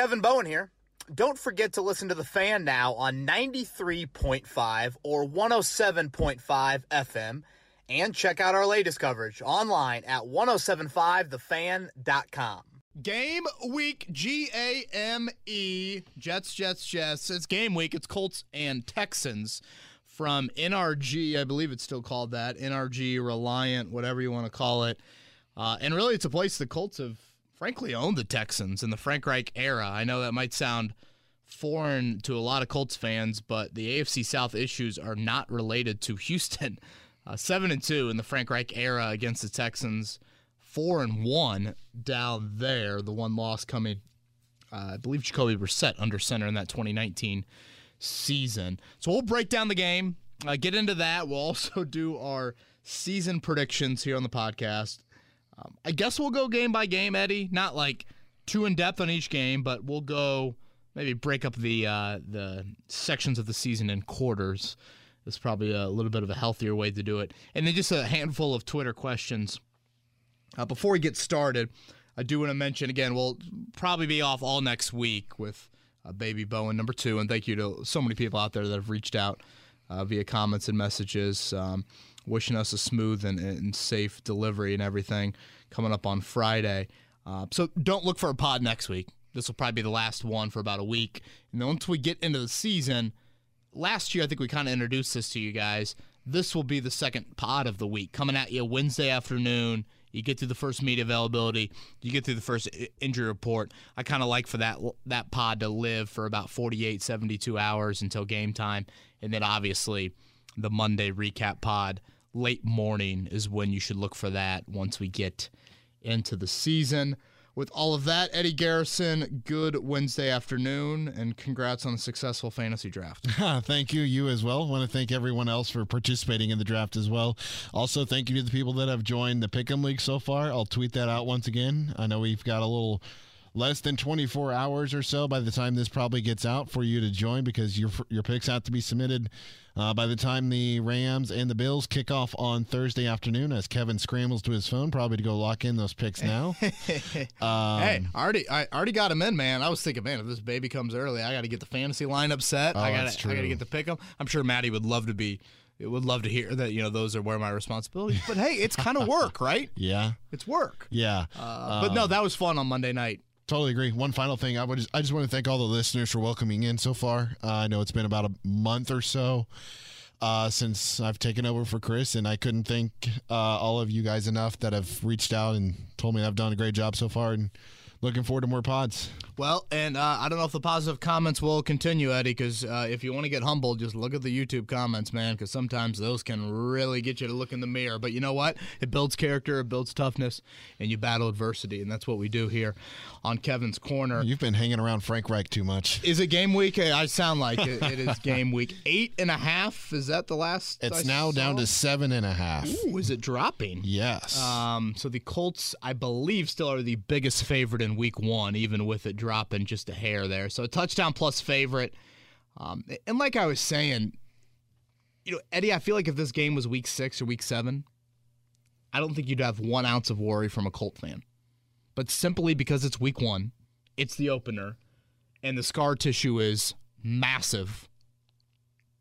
Kevin Bowen here. Don't forget to listen to The Fan now on 93.5 or 107.5 FM and check out our latest coverage online at 1075thefan.com. Game week, G A M E, Jets, Jets, Jets. It's game week. It's Colts and Texans from NRG. I believe it's still called that. NRG, Reliant, whatever you want to call it. Uh, and really, it's a place the Colts have, frankly, owned the Texans in the Frank Reich era. I know that might sound foreign to a lot of Colts fans, but the AFC South issues are not related to Houston. Uh, seven and two in the Frank Reich era against the Texans four and one down there. The one loss coming, uh, I believe Jacoby Brissett under center in that 2019 season. So we'll break down the game, uh, get into that. We'll also do our season predictions here on the podcast. Um, I guess we'll go game by game, Eddie. Not like too in depth on each game, but we'll go maybe break up the uh, the sections of the season in quarters. It's probably a little bit of a healthier way to do it. And then just a handful of Twitter questions uh, before we get started, I do want to mention again, we'll probably be off all next week with uh, Baby Bowen number two. And thank you to so many people out there that have reached out uh, via comments and messages, um, wishing us a smooth and, and, safe delivery and everything coming up on Friday. Uh, so don't look for a pod next week. This will probably be the last one for about a week. And then once we get into the season, last year I think we kind of introduced this to you guys. This will be the second pod of the week coming at you Wednesday afternoon you get through the first media availability. You get through the first injury report. I kind of like for that that pod to live for about 48, 72 hours until game time, and then obviously the Monday recap pod late morning is when you should look for that once we get into the season with all of that, Eddie Garrison, good Wednesday afternoon, and congrats on a successful fantasy draft. thank you. You as well. want to thank everyone else for participating in the draft as well. Also, thank you to the people that have joined the Pick'em League so far. I'll tweet that out once again. I know we've got a little less than 24 hours or so by the time this probably gets out for you to join because your your picks have to be submitted uh, by the time the Rams and the Bills kick off on Thursday afternoon. As Kevin scrambles to his phone, probably to go lock in those picks now. um, hey, already I already got them in, man. I was thinking, man, if this baby comes early, I got to get the fantasy lineup set. Oh, I got I got to get the pick them. I'm sure Maddie would love to be would love to hear that you know those are where my responsibilities but hey it's kind of work right yeah it's work yeah uh, but no that was fun on monday night Totally agree. One final thing, I would just, I just want to thank all the listeners for welcoming in so far. Uh, I know it's been about a month or so uh, since I've taken over for Chris, and I couldn't thank uh, all of you guys enough that have reached out and told me I've done a great job so far. And looking forward to more pods. Well, and uh, I don't know if the positive comments will continue, Eddie, because uh, if you want to get humbled, just look at the YouTube comments, man, because sometimes those can really get you to look in the mirror. But you know what? It builds character, it builds toughness, and you battle adversity, and that's what we do here on Kevin's Corner. You've been hanging around Frank Reich too much. Is it game week? I sound like it, it is game week. Eight and a half? Is that the last? It's I now saw? down to seven and a half. Ooh, is it dropping? Yes. Um, so the Colts, I believe, still are the biggest favorite in week one, even with it dropping just a hair there. So a touchdown plus favorite. Um, and like I was saying, you know, Eddie, I feel like if this game was week six or week seven, I don't think you'd have one ounce of worry from a Colt fan but simply because it's week one, it's the opener, and the scar tissue is massive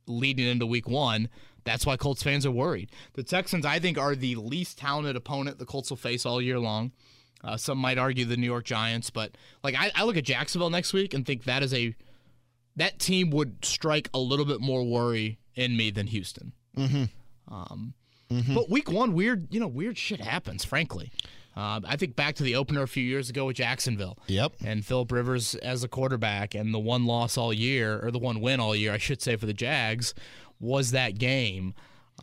leading into week one. That's why Colts fans are worried. The Texans, I think, are the least talented opponent the Colts will face all year long. Uh, some might argue the New York Giants, but like I, I look at Jacksonville next week and think that is a that team would strike a little bit more worry in me than Houston. Mm-hmm. Um, mm-hmm. But week one, weird, you know, weird shit happens. Frankly, uh, I think back to the opener a few years ago with Jacksonville. Yep. And Philip Rivers as a quarterback, and the one loss all year, or the one win all year, I should say, for the Jags, was that game.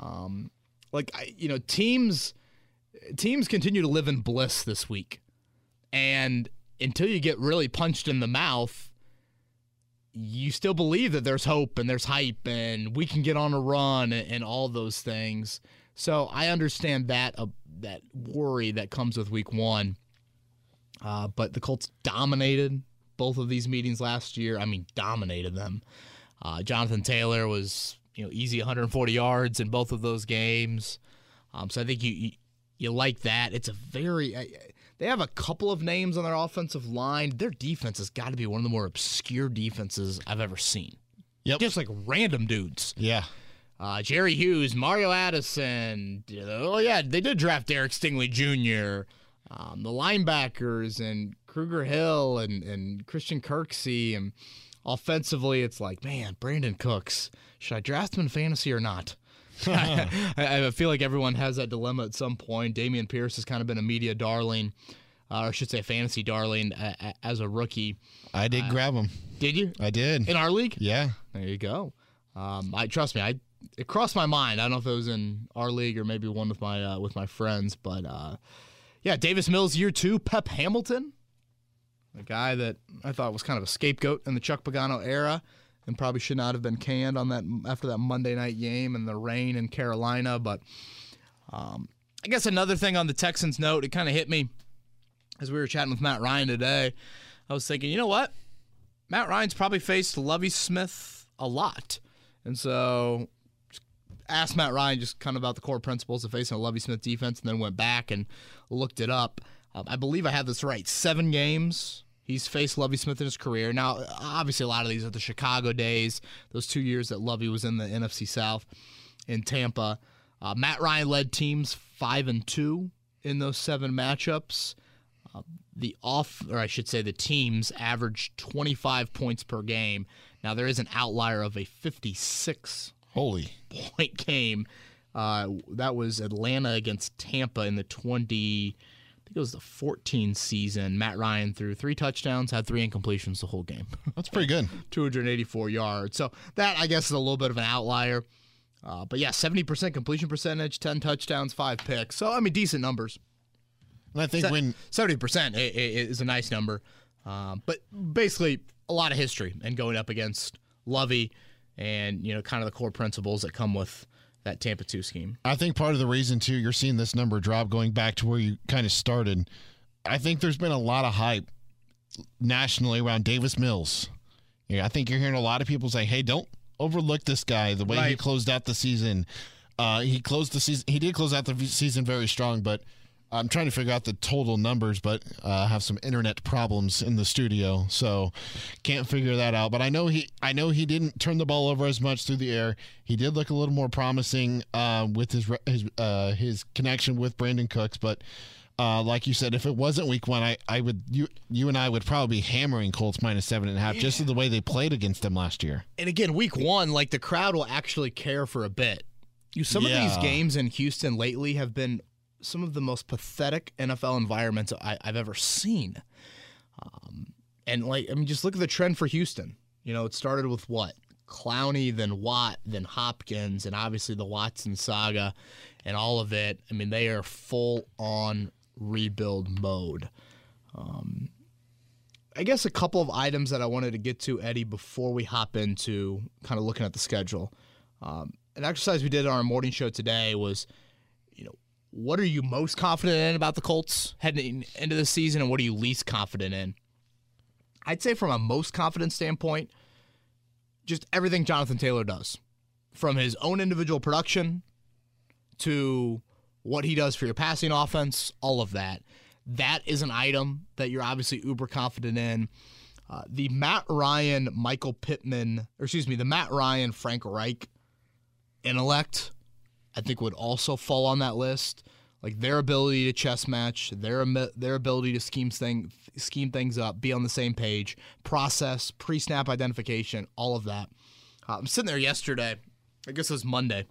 Um, like you know, teams teams continue to live in bliss this week, and until you get really punched in the mouth, you still believe that there's hope and there's hype and we can get on a run and, all those things. So I understand that uh, that worry that comes with Week One. Uh, but the Colts dominated both of these meetings last year. I mean, dominated them. Uh, Jonathan Taylor was you know easy 140 yards in both of those games. Um, so I think you, you like that. It's a very They have a couple of names on their offensive line. Their defense has got to be one of the more obscure defenses I've ever seen. Yep. Just like random dudes. Yeah. Uh, Jerry Hughes, Mario Addison. Oh, yeah, they did draft Derek Stingley Jr., um, the linebackers, and Grugier-Hill and, and Christian Kirksey. And offensively, it's like, man, Brandin Cooks. Should I draft him in fantasy or not? I, I feel like everyone has that dilemma at some point. Dameon Pierce has kind of been a media darling, uh, or I should say, fantasy darling uh, as a rookie. I did grab him. Did you? I did. In our league? Yeah. There you go. Um, I trust me. I it crossed my mind. I don't know if it was in our league or maybe one with my uh, with my friends, but uh, yeah, Davis Mills year two. Pep Hamilton, a guy that I thought was kind of a scapegoat in the Chuck Pagano era, and probably should not have been canned on that after that Monday night game and the rain in Carolina. But um, I guess another thing on the Texans note, it kind of hit me as we were chatting with Matt Ryan today. I was thinking, you know what? Matt Ryan's probably faced Lovie Smith a lot. And so asked Matt Ryan just kind of about the core principles of facing a Lovie Smith defense and then went back and looked it up. Um, I believe I have this right. Seven games he's faced Lovie Smith in his career. Now, obviously, a lot of these are the Chicago days, those two years that Lovie was in the NFC South in Tampa. Uh, Matt Ryan led teams five and two in those seven matchups. Uh, the off, or I should say, the teams averaged 25 points per game. Now there is an outlier of a 56 Holy. point game. Uh, that was Atlanta against Tampa in the 20, I think it was the 14 season. Matt Ryan threw three touchdowns, had three incompletions the whole game, That's pretty good. 284 yards. So that I guess is a little bit of an outlier. Uh, but yeah, 70% completion percentage, 10 touchdowns, five picks. So I mean, decent numbers. And I think Se- when 70% i- i- is a nice number. Um, but basically, a lot of history and going up against Lovie and, you know, kind of the core principles that come with that Tampa 2 scheme. I think part of the reason too you're seeing this number drop going back to where you kind of started. I think there's been a lot of hype nationally around Davis Mills. Yeah, I think you're hearing a lot of people say, "Hey, don't overlook this guy. The way he closed out the season, uh, he closed the season. He did close out the season very strong, but." I'm trying to figure out the total numbers, but uh, I have some internet problems in the studio, so can't figure that out. But I know he, I know he didn't turn the ball over as much through the air. He did look a little more promising uh, with his his uh, his connection with Brandin Cooks. But uh, like you said, if it wasn't Week One, I, I would you you and I would probably be hammering Colts minus seven and a half just the way they played against them last year. And again, week one, like the crowd will actually care for a bit. You, some of these games in Houston lately have been some of the most pathetic NFL environments I, I've ever seen. Um, and like, I mean, just look at the trend for Houston. You know, it started with what? Clowney, then Watt, then Hopkins, and obviously the Watson saga and all of it. I mean, they are full on rebuild mode. Um, I guess a couple of items that I wanted to get to, Eddie, before we hop into kind of looking at the schedule. Um, an exercise we did on our morning show today was, you know, what are you most confident in about the Colts heading into the season, and what are you least confident in? I'd say from a most confident standpoint, just everything Jonathan Taylor does, from his own individual production to what he does for your passing offense, all of that. That is an item that you're obviously uber confident in. Uh, the Matt Ryan, Michael Pittman, or excuse me, the Matt Ryan, Frank Reich intellect, I think would also fall on that list. Like their ability to chess match, their their ability to scheme thing scheme things up, be on the same page, process, pre-snap identification, all of that. Uh, I'm sitting there yesterday. I guess it was Monday.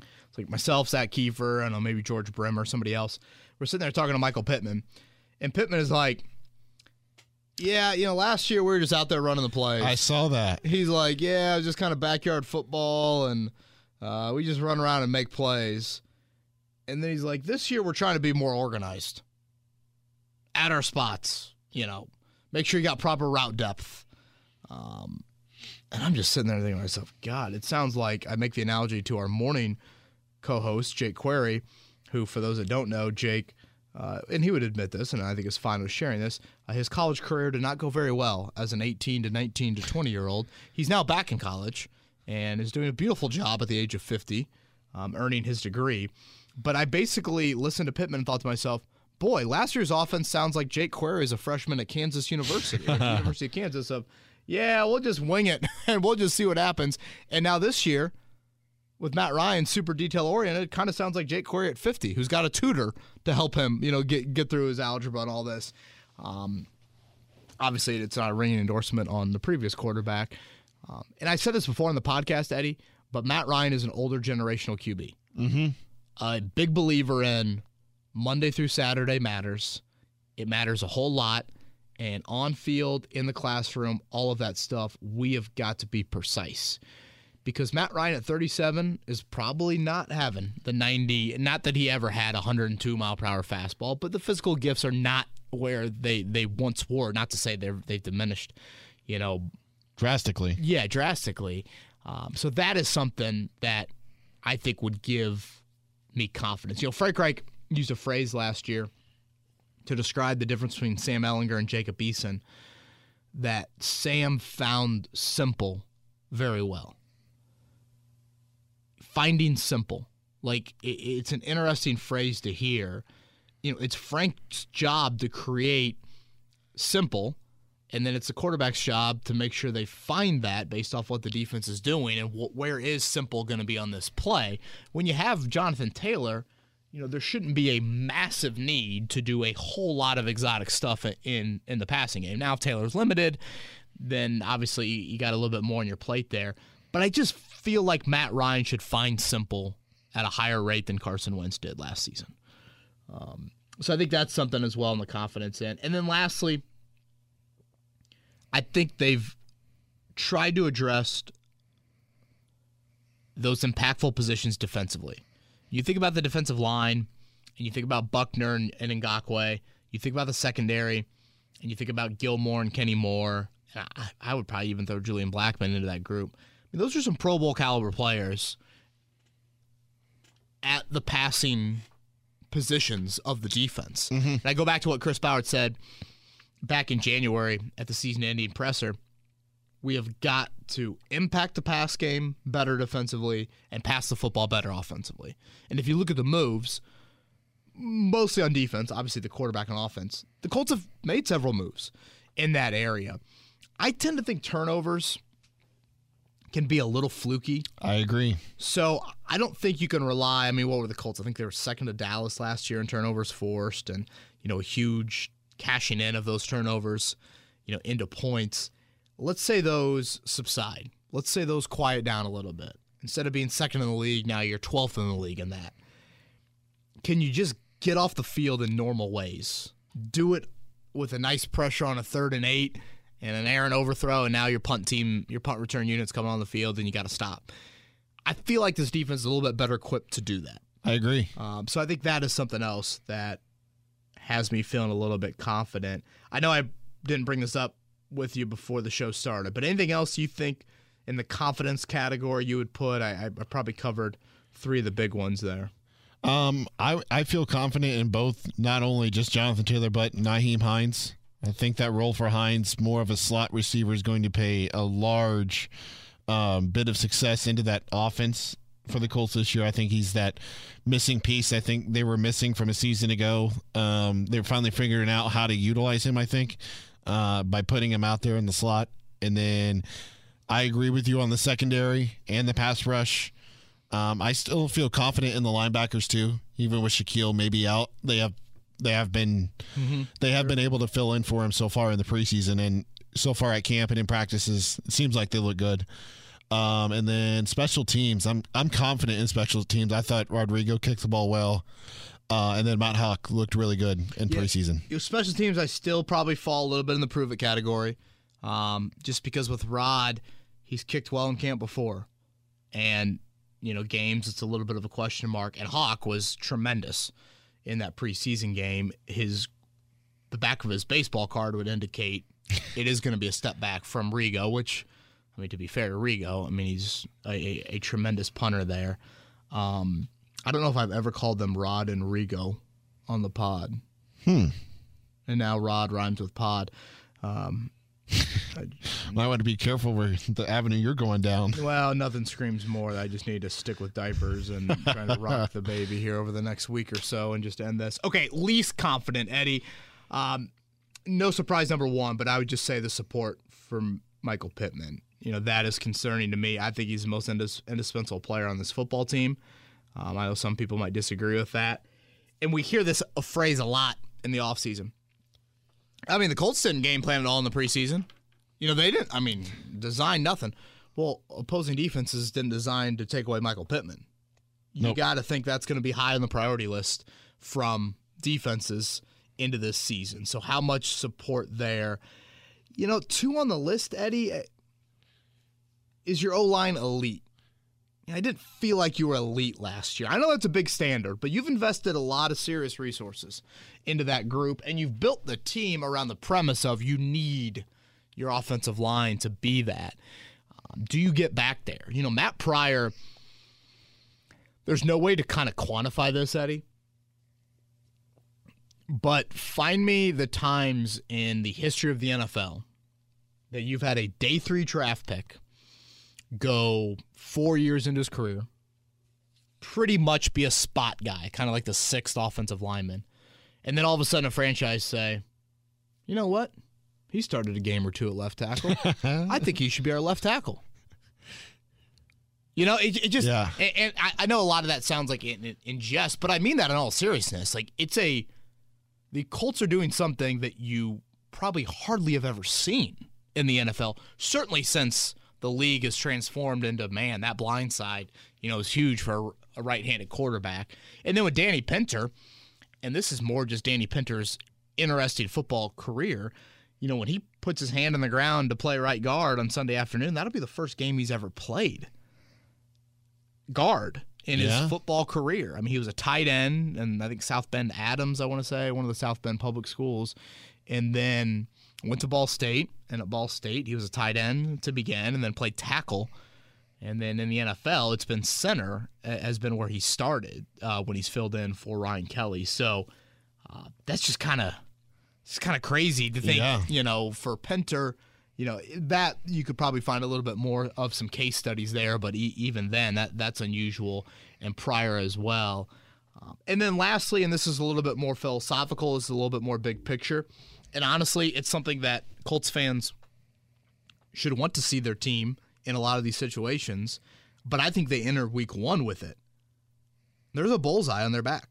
It's like myself, Zak Keefer, I don't know, maybe George Brim or somebody else. We're sitting there talking to Michael Pittman, and Pittman is like, "Yeah, you know, last year we were just out there running the plays." I saw that. He's like, "Yeah, it was just kind of backyard football, and uh, we just run around and make plays." And then he's like, "This year we're trying to be more organized at our spots. You know, make sure you got proper route depth." Um, and I'm just sitting there thinking to myself, God, it sounds like I make the analogy to our morning co-host Jake Query, who, for those that don't know, Jake, uh, and he would admit this, and I think it's fine with sharing this. Uh, his college career did not go very well as an 18 to 19 to 20 year old. He's now back in college and is doing a beautiful job at the age of 50, um, earning his degree. But I basically listened to Pittman and thought to myself, boy, last year's offense sounds like Jake Query is a freshman at Kansas University, at University of Kansas. Of yeah, we'll just wing it and we'll just see what happens. And now this year, with Matt Ryan, super detail oriented, kind of sounds like Jake Query at 50, who's got a tutor to help him, you know, get get through his algebra and all this. Um, obviously, it's not a ringing endorsement on the previous quarterback. Um, and I said this before on the podcast, Eddie, but Matt Ryan is an older generational QB. Mm-hmm. A big believer in Monday through Saturday matters. It matters a whole lot. And on field, in the classroom, all of that stuff, we have got to be precise. Because Matt Ryan at 37 is probably not having the 90, not that he ever had a 102 mile per hour fastball, but the physical gifts are not where they, they once were. Not to say they've diminished, you know, Drastically. yeah, drastically. Um, so that is something that I think would give me confidence. You know, Frank Reich used a phrase last year to describe the difference between Sam Ehlinger and Jacob Eason that Sam found simple very well. Finding simple. Like, it, it's an interesting phrase to hear. You know, it's Frank's job to create simple and then it's the quarterback's job to make sure they find that based off what the defense is doing and wh- where is simple going to be on this play. When you have Jonathan Taylor, you know there shouldn't be a massive need to do a whole lot of exotic stuff in in the passing game. Now if Taylor's limited, then obviously you got a little bit more on your plate there. But I just feel like Matt Ryan should find simple at a higher rate than Carson Wentz did last season. Um, so I think that's something as well in the confidence in. And then lastly, I think they've tried to address those impactful positions defensively. You think about the defensive line, and you think about Buckner and, and Ngakoue. You think about the secondary, and you think about Gilmore and Kenny Moore. And I, I would probably even throw Julian Blackmon into that group. I mean, those are some Pro Bowl caliber players at the passing positions of the defense. Mm-hmm. And I go back to what Chris Ballard said back in January at the season ending presser. We have got to impact the pass game better defensively and pass the football better offensively. And if you look at the moves, mostly on defense, obviously the quarterback on offense, the Colts have made several moves in that area. I tend to think turnovers can be a little fluky. I agree. So I don't think you can rely. I mean, what were the Colts? I think they were second to Dallas last year in turnovers forced, and you know, a huge cashing in of those turnovers, you know, into points. Let's say those subside. Let's say those quiet down a little bit. Instead of being second in the league, now you're 12th in the league in that. Can you just get off the field in normal ways? Do it with a nice pressure on a third and eight and an errant overthrow, and now your punt team, your punt return unit's coming on the field, and you got to stop. I feel like this defense is a little bit better equipped to do that. I agree. Um, so I think that is something else that has me feeling a little bit confident. I know I didn't bring this up with you before the show started, but anything else you think in the confidence category you would put? I, I probably covered three of the big ones there. Um, I I feel confident in both, not only just Jonathan Taylor, but Nyheim Hines. I think that role for Hines, more of a slot receiver, is going to pay a large um, bit of success into that offense for the Colts this year. I think he's that missing piece. I think they were missing from a season ago. Um, they're finally figuring out how to utilize him. I think uh, by putting him out there in the slot, and then I agree with you on the secondary and the pass rush. Um, I still feel confident in the linebackers too, even with Shaquille maybe out. They have they have been they have been able to fill in for him so far in the preseason and so far at camp and in practices. It seems like they look good. Um, and then special teams, I'm I'm confident in special teams. I thought Rodrigo kicked the ball well, uh, and then Matt Haack looked really good in preseason. Special teams, I still probably fall a little bit in the prove it category, um, just because with Rod, he's kicked well in camp before, and you know games it's a little bit of a question mark. And Haack was tremendous in that preseason game. His the back of his baseball card would indicate it is going to be a step back from Rigo, which I mean to be fair to Rigo, I mean he's a, a, a tremendous punter there. Um, I don't know if I've ever called them Rod and Rigo on the pod. Hmm. And now Rod rhymes with pod. Um, Might want to be careful where the avenue you're going down. Well, nothing screams more. I just need to stick with diapers and trying to rock the baby here over the next week or so and just end this. Okay, least confident, Eddie. Um, no surprise, number one, but I would just say the support from Michael Pittman. You know, that is concerning to me. I think he's the most indis- indispensable player on this football team. Um, I know some people might disagree with that. And we hear this a phrase a lot in the offseason. I mean, the Colts didn't game plan at all in the preseason. You know, they didn't, I mean, design nothing. Well, opposing defenses didn't design to take away Michael Pittman. You Nope. got to think that's going to be high on the priority list from defenses into this season. So, how much support there? You know, two on the list, Eddie. Is your O line elite? I didn't feel like you were elite last year. I know that's a big standard, but you've invested a lot of serious resources into that group, and you've built the team around the premise of you need your offensive line to be that. Um, do you get back there? You know, Matt Pryor, there's no way to kind of quantify this, Eddie. But find me the times in the history of the NFL that you've had a day three draft pick go four years into his career, pretty much be a spot guy, kind of like the sixth offensive lineman, and then all of a sudden a franchise say, you know what? He started a game or two at left tackle. I think he should be our left tackle. You know, it, it just, Yeah. and, I, I know a lot of that sounds like in, in jest, but I mean that in all seriousness. Like, it's a, the Colts are doing something that you probably hardly have ever seen in the NFL, certainly since the league has transformed into, man, that blind side, you know, is huge for a right handed quarterback. And then with Danny Pinter, and this is more just Danny Pinter's interesting football career. You know, when he puts his hand on the ground to play right guard on Sunday afternoon, that'll be the first game he's ever played guard in Yeah. his football career. I mean, he was a tight end, and I think South Bend Adams, I want to say, one of the South Bend public schools, and then went to Ball State. And at Ball State, he was a tight end to begin, and then played tackle. And then in the NFL, it's been center has been where he started uh, when he's filled in for Ryan Kelly. So uh, that's just kind of it's kind of crazy to think, Yeah. you know, for Pinter, you know, that you could probably find a little bit more of some case studies there, but e- even then, that that's unusual and Pryor as well. Um, and then lastly, and this is a little bit more philosophical, is a little bit more big picture, and honestly, it's something that Colts fans should want to see their team in a lot of these situations, but I think they enter week one with it. There's a bullseye on their back.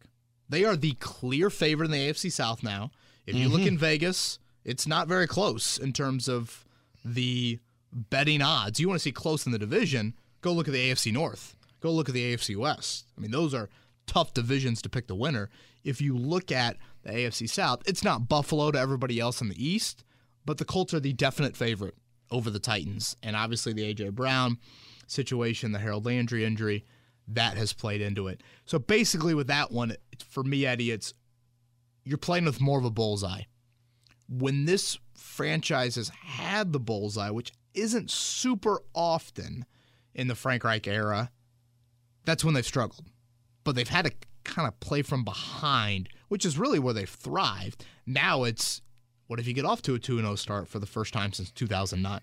They are the clear favorite in the AFC South now. If you look mm-hmm. in Vegas, it's not very close in terms of the betting odds. You want to see close in the division, go look at the AFC North. Go look at the AFC West. I mean, those are tough divisions to pick the winner. If you look at the AFC South, it's not Buffalo to everybody else in the East, but the Colts are the definite favorite over the Titans. And obviously, the A.J. Brown situation, the Harold Landry injury, that has played into it. So basically, with that one, for me, Eddie, it's you're playing with more of a bullseye. When this franchise has had the bullseye, which isn't super often in the Frank Reich era, that's when they've struggled. But they've had to kind of play from behind, which is really where they've thrived. Now it's what if you get off to a 2 0 start for the first time since 2009?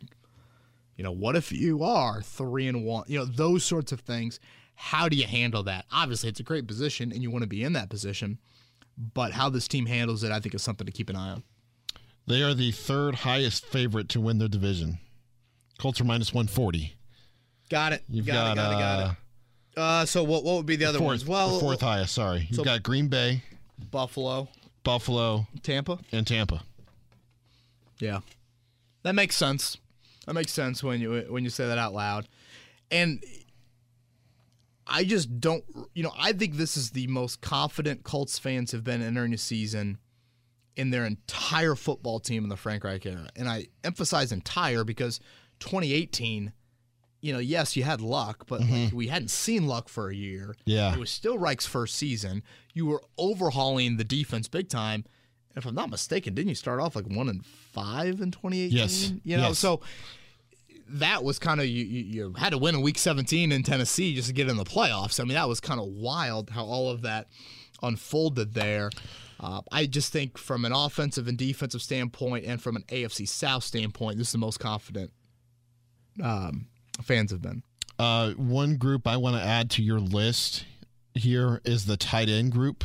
You know, what if you are 3 and 1? You know, those sorts of things. How do you handle that? Obviously, it's a great position and you want to be in that position, but how this team handles it, I think, is something to keep an eye on. They are the third highest favorite to win their division. Colts are minus 140. Got it. You've got, got, it. Got it. Got uh, it. Uh, so what? What would be the other fourth, ones? Well, fourth highest. Sorry, you've so- got Green Bay, Buffalo, Buffalo, Tampa. and Tampa. Yeah, that makes sense. That makes sense when you when you say that out loud. And I just don't, you know, I think this is the most confident Colts fans have been entering a season in their entire football team in the Frank Reich era. And I emphasize entire because 2018, you know, yes, you had Luck, but like, we hadn't seen Luck for a year. Yeah. It was still Reich's first season. You were overhauling the defense big time. If I'm not mistaken, didn't you start off like one and five in 2018? Yes. You know, Yes. so that was kind of you, you. You had to win in Week 17 in Tennessee just to get in the playoffs. I mean, that was kind of wild how all of that unfolded there. Uh, I just think from an offensive and defensive standpoint, and from an AFC South standpoint, this is the most confident um, fans have been. Uh, one group I want to add to your list here is the tight end group.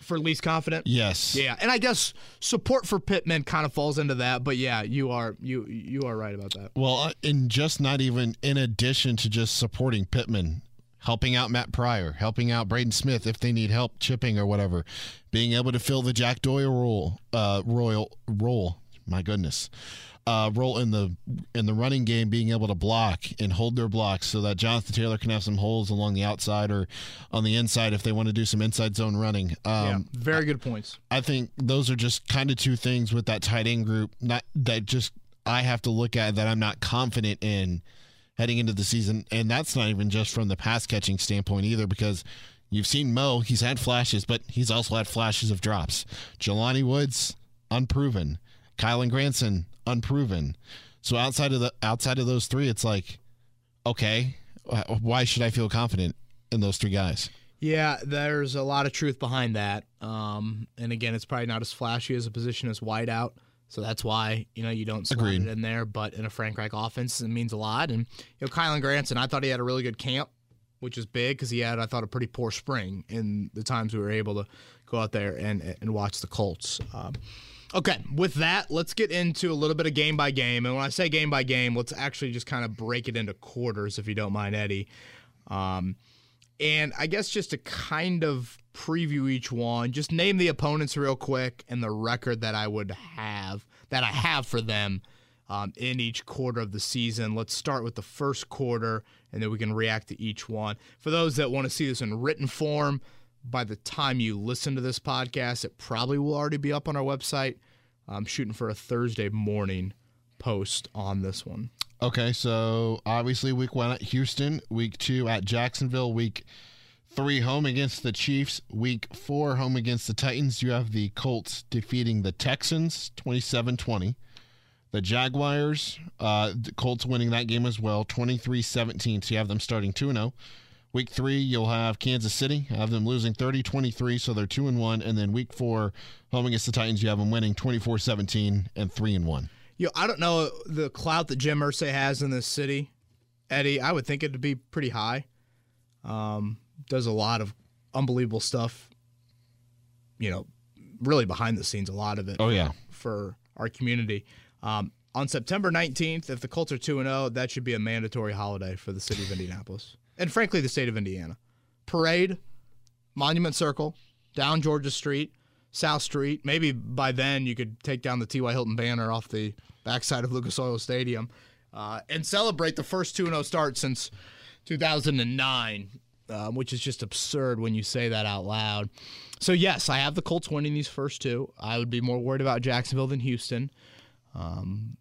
For least confident, Yes. yeah, and I guess support for Pittman kind of falls into that. But yeah, you are you you are right about that. Well, uh, and just not even in addition to just supporting Pittman, helping out Matt Pryor, helping out Braden Smith if they need help chipping or whatever, being able to fill the Jack Doyle role, uh, royal role. My goodness, uh, role in the in the running game, being able to block and hold their blocks so that Jonathan Taylor can have some holes along the outside or on the inside if they want to do some inside zone running. Um, yeah, very good points. I think those are just kind of two things with that tight end group. Not that just I have to look at that I'm not confident in heading into the season, and that's not even just from the pass catching standpoint either, because you've seen Mo. He's had flashes, but he's also had flashes of drops. Jelani Woods unproven. Kylen Granson unproven. So outside of the outside of those three, it's like, okay, why should I feel confident in those three guys? Yeah, there's a lot of truth behind that. Um, and again, it's probably not as flashy as a position as wideout. So that's why, you know, you don't slot Agreed. it in there. But in a Frank Reich offense, it means a lot. And, you know, Kylen Granson, I thought he had a really good camp, which is big because he had, I thought, a pretty poor spring in the times we were able to go out there and, and watch the Colts. Um, okay, with that, let's get into a little bit of game by game. And when I say game by game, let's actually just kind of break it into quarters, if you don't mind, Eddie. Um, and I guess just to kind of preview each one, just name the opponents real quick and the record that I would have, that I have for them um, in each quarter of the season. Let's start with the first quarter and then we can react to each one. For those that want to see this in written form, by the time you listen to this podcast, it probably will already be up on our website. I'm shooting for a Thursday morning post on this one. Okay, so obviously week one at Houston, week two at Jacksonville, week three home against the Chiefs, week four home against the Titans. You have the Colts defeating the Texans 27 20. The Jaguars, uh, the Colts winning that game as well, 23 17. So you have them starting 2 0. Week three, you'll have Kansas City, have them losing 30 23, so they're 2 and 1. And then week four, home against the Titans, you have them winning 24 17 and 3 and 1. You know, I don't know the clout that Jim Irsay has in this city, Eddie. I would think it'd be pretty high. Um, does a lot of unbelievable stuff. You know, really behind the scenes, a lot of it Oh, yeah. for our community. Um, on September 19th, if the Colts are 2 0, that should be a mandatory holiday for the city of Indianapolis. And frankly, the state of Indiana. Parade, Monument Circle, down Georgia Street, South Street. Maybe by then you could take down the T.Y. Hilton banner off the backside of Lucas Oil Stadium uh, and celebrate the first 2 0 start since 2009, um, which is just absurd when you say that out loud. So, yes, I have the Colts winning these first two. I would be more worried about Jacksonville than Houston. Um,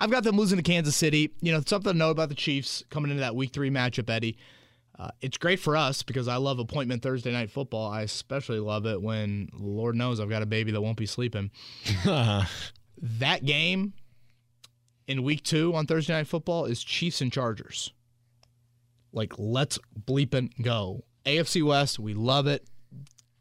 I've got them losing to Kansas City. You know, something to know about the Chiefs coming into that Week Three matchup, Eddie. Uh, it's great for us because I love appointment Thursday night football. I especially love it when Lord knows I've got a baby that won't be sleeping. that game in Week Two on Thursday night football is Chiefs and Chargers. Like, let's bleeping go. AFC West, we love it.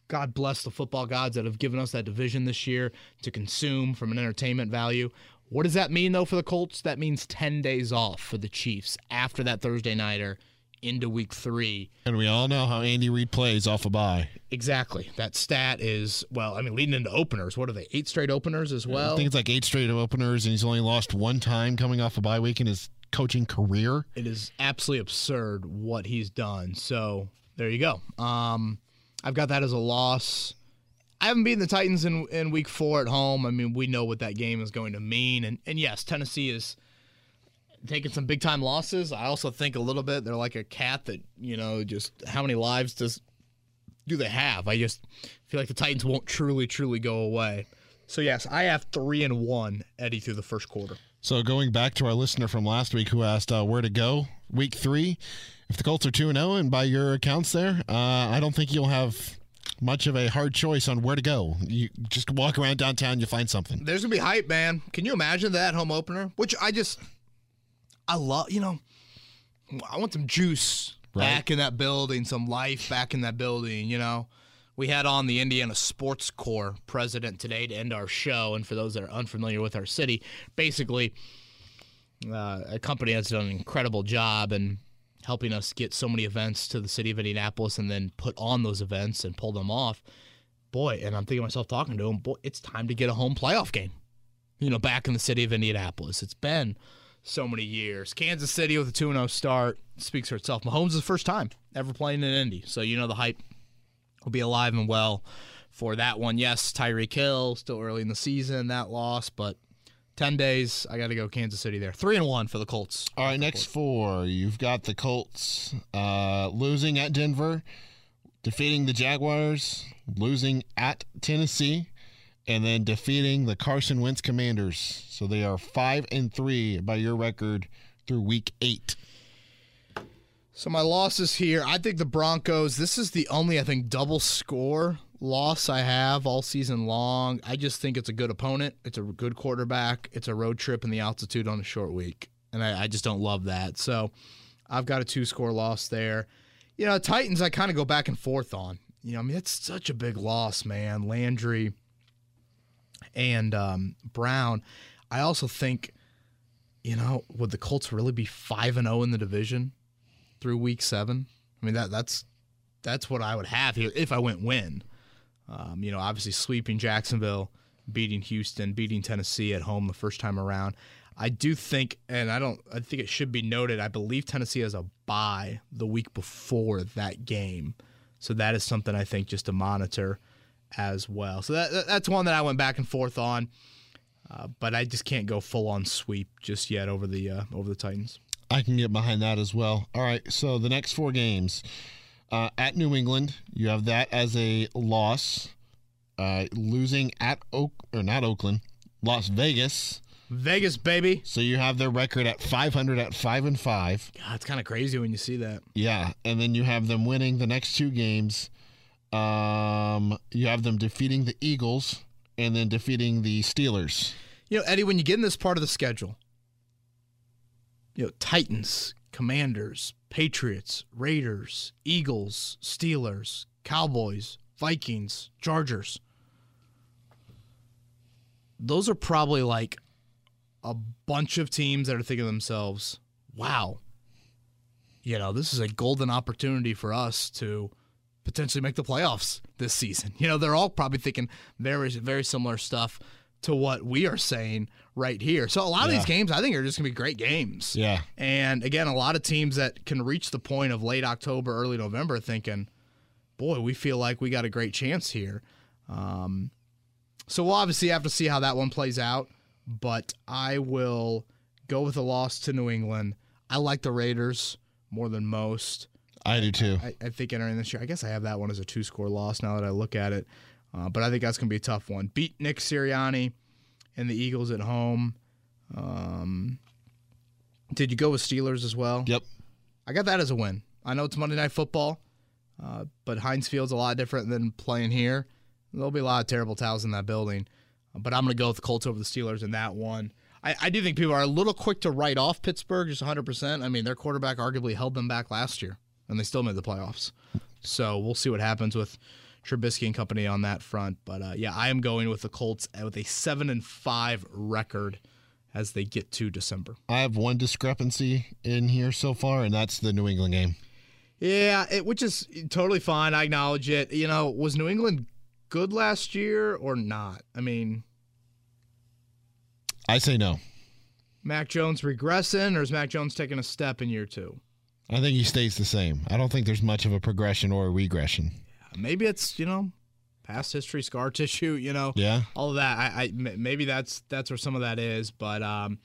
God bless the football gods that have given us that division this year to consume from an entertainment value. What does that mean, though, for the Colts? That means 10 days off for the Chiefs after that Thursday Nighter into week three. And we all know how Andy Reid plays off a bye. Exactly. That stat is, well, I mean, leading into openers. What are they? Eight straight openers as well? I think it's like eight straight openers, and he's only lost one time coming off a bye week in his coaching career. it is absolutely absurd what he's done. So there you go. Um, I've got that as a loss. I haven't beaten the Titans in, in week four at home. I mean, we know what that game is going to mean. And, and yes, Tennessee is taking some big time losses. I also think a little bit they're like a cat that, you know, just how many lives does do they have? I just feel like the Titans won't truly, truly go away. So yes, I have three and one, Eddie, through the first quarter. So going back to our listener from last week who asked uh, where to go week three, if the Colts are two and zero, and by your accounts there, uh, I don't think you'll have much of a hard choice on where to go. You just walk around downtown, you find something. There's gonna be hype, man. Can you imagine that home opener? Which I just, I love. You know, I want some juice Right. back in that building, some life back in that building. You know, We had on the Indiana Sports Corp president today to end our show. And for those that are unfamiliar with our city, basically, uh, a company that's done an incredible job in helping us get so many events to the city of Indianapolis and then put on those events and pull them off. Boy, and I'm thinking myself talking to him, boy, it's time to get a home playoff game. You know, back in the city of Indianapolis. It's been so many years. Kansas City with a 2 0 start speaks for itself. Mahomes is the first time ever playing in Indy. So, you know, the hype will be alive and well for that one. Yes, Tyreek Hill, still early in the season, that loss, but 10 days, I got to go Kansas City there. 3 and 1 for the Colts. All right, next four. You've got the Colts uh, losing at Denver, defeating the Jaguars, losing at Tennessee, and then defeating the Carson Wentz Commanders. So they are 5 and 3 by your record through week 8. So my losses here, I think the Broncos, this is the only I think double score loss I have all season long. I just think it's a good opponent. It's a good quarterback. It's a road trip in the altitude on a short week. And I, I just don't love that. So I've got a two score loss there. You know, Titans, I kind of go back and forth on. You know, I mean, it's such a big loss, man. Landry and um, Brown. I also think, you know, would the Colts really be 5 and 0 in the division through week seven? I mean, that that's that's what I would have here if I went win. Um, you know, obviously sweeping Jacksonville, beating Houston, beating Tennessee at home the first time around. I do think, and I don't, I think it should be noted, I believe Tennessee has a bye the week before that game. So that is something I think just to monitor as well. So that, that's one that I went back and forth on, uh, but I just can't go full on sweep just yet over the uh, over the Titans. I can get behind that as well. All right, so the next four games uh, at New England, you have that as a loss. Uh, losing at Oak or not Oakland, Las Vegas. Vegas, baby. So you have their record at 500 at five and five. God, it's kind of crazy when you see that. Yeah, and then you have them winning the next two games. Um, you have them defeating the Eagles and then defeating the Steelers. You know, Eddie, when you get in this part of the schedule, you know, Titans, Commanders, Patriots, Raiders, Eagles, Steelers, Cowboys, Vikings, Chargers. Those are probably like a bunch of teams that are thinking to themselves, wow, you know, this is a golden opportunity for us to potentially make the playoffs this season. You know, they're all probably thinking very, very similar stuff to what we are saying right here. So a lot of Yeah. these games I think are just going to be great games. Yeah. And again, a lot of teams that can reach the point of late October, early November thinking, boy, we feel like we got a great chance here. Um, so we'll obviously have to see how that one plays out, but I will go with a loss to New England. I like the Raiders more than most. I do too. I, I think entering this year, I guess I have that one as a two score loss now that I look at it. Uh, but I think that's going to be a tough one. Beat Nick Sirianni and the Eagles at home. Um, did you go with Steelers as well? Yep. I got that as a win. I know it's Monday Night Football, uh, but Heinz Field's a lot different than playing here. There'll be a lot of terrible towels in that building, but I'm going to go with the Colts over the Steelers in that one. I, I do think people are a little quick to write off Pittsburgh just 100%. I mean, their quarterback arguably held them back last year, and they still made the playoffs. So we'll see what happens with Trubisky and company on that front. But uh, yeah, I am going with the Colts with a seven and five record as they get to December. I have one discrepancy in here so far, and that's the New England game. Yeah, it, which is totally fine. I acknowledge it. You know, was New England good last year or not? I mean, I say no. Mac Jones regressing, or is Mac Jones taking a step in year two? I think he stays the same. I don't think there's much of a progression or a regression. Maybe it's you know, past history, scar tissue. You know, Yeah. all of that. I, I maybe that's that's where some of that is, but um,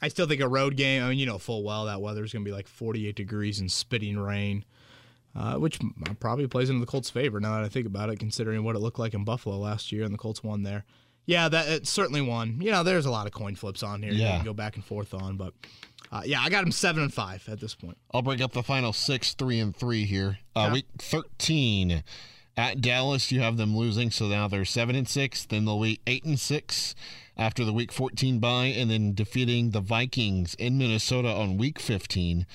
I still think a road game. I mean, you know full well that weather's going to be like 48 degrees and spitting rain, uh, which probably plays into the Colts' favor now that I think about it, considering what it looked like in Buffalo last year and the Colts won there. Yeah, that it certainly won. You know, there's a lot of coin flips on here. You Yeah. can go back and forth on, but uh, yeah, I got him seven and five at this point. I'll break up the final six, three, and three here. Uh, Yeah. Week 13 at Dallas, you have them losing, so now they're seven and six. Then they'll be eight and six after the Week 14 bye, and then defeating the Vikings in Minnesota on Week 15.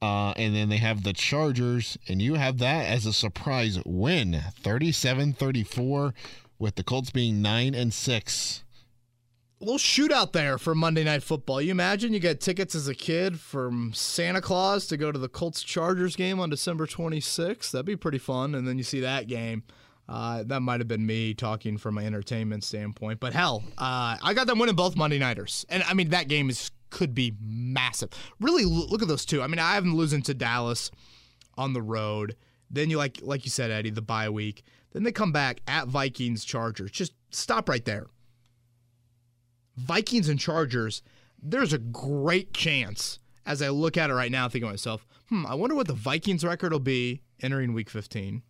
Uh, and then they have the Chargers, and you have that as a surprise win 37 34, with the Colts being 9 and 6. Little shootout there for Monday Night Football. You imagine you get tickets as a kid from Santa Claus to go to the Colts Chargers game on December 26th. That'd be pretty fun. And then you see that game. Uh, that might have been me talking from an entertainment standpoint. But hell, uh, I got them winning both Monday Nighters. And I mean, that game is could be massive. Really, look at those two. I mean, I have them losing to Dallas on the road. Then you like like you said, Eddie, the bye week. Then they come back at Vikings Chargers. Just stop right there. Vikings and Chargers, there's a great chance as I look at it right now, thinking to myself, hmm, I wonder what the Vikings record will be entering week 15.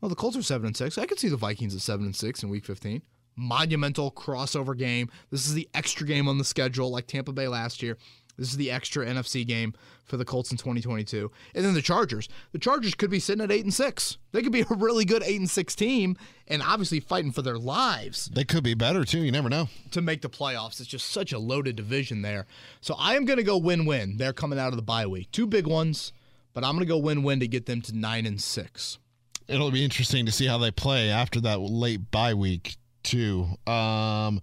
Well, the Colts are 7 and 6. I could see the Vikings at 7 and 6 in week 15. Monumental crossover game. This is the extra game on the schedule, like Tampa Bay last year. This is the extra NFC game for the Colts in 2022. And then the Chargers. The Chargers could be sitting at 8 and 6. They could be a really good 8 and 6 team and obviously fighting for their lives. They could be better too, you never know. To make the playoffs. It's just such a loaded division there. So I am going to go win-win. They're coming out of the bye week. Two big ones, but I'm going to go win-win to get them to 9 and 6. It'll be interesting to see how they play after that late bye week too. Um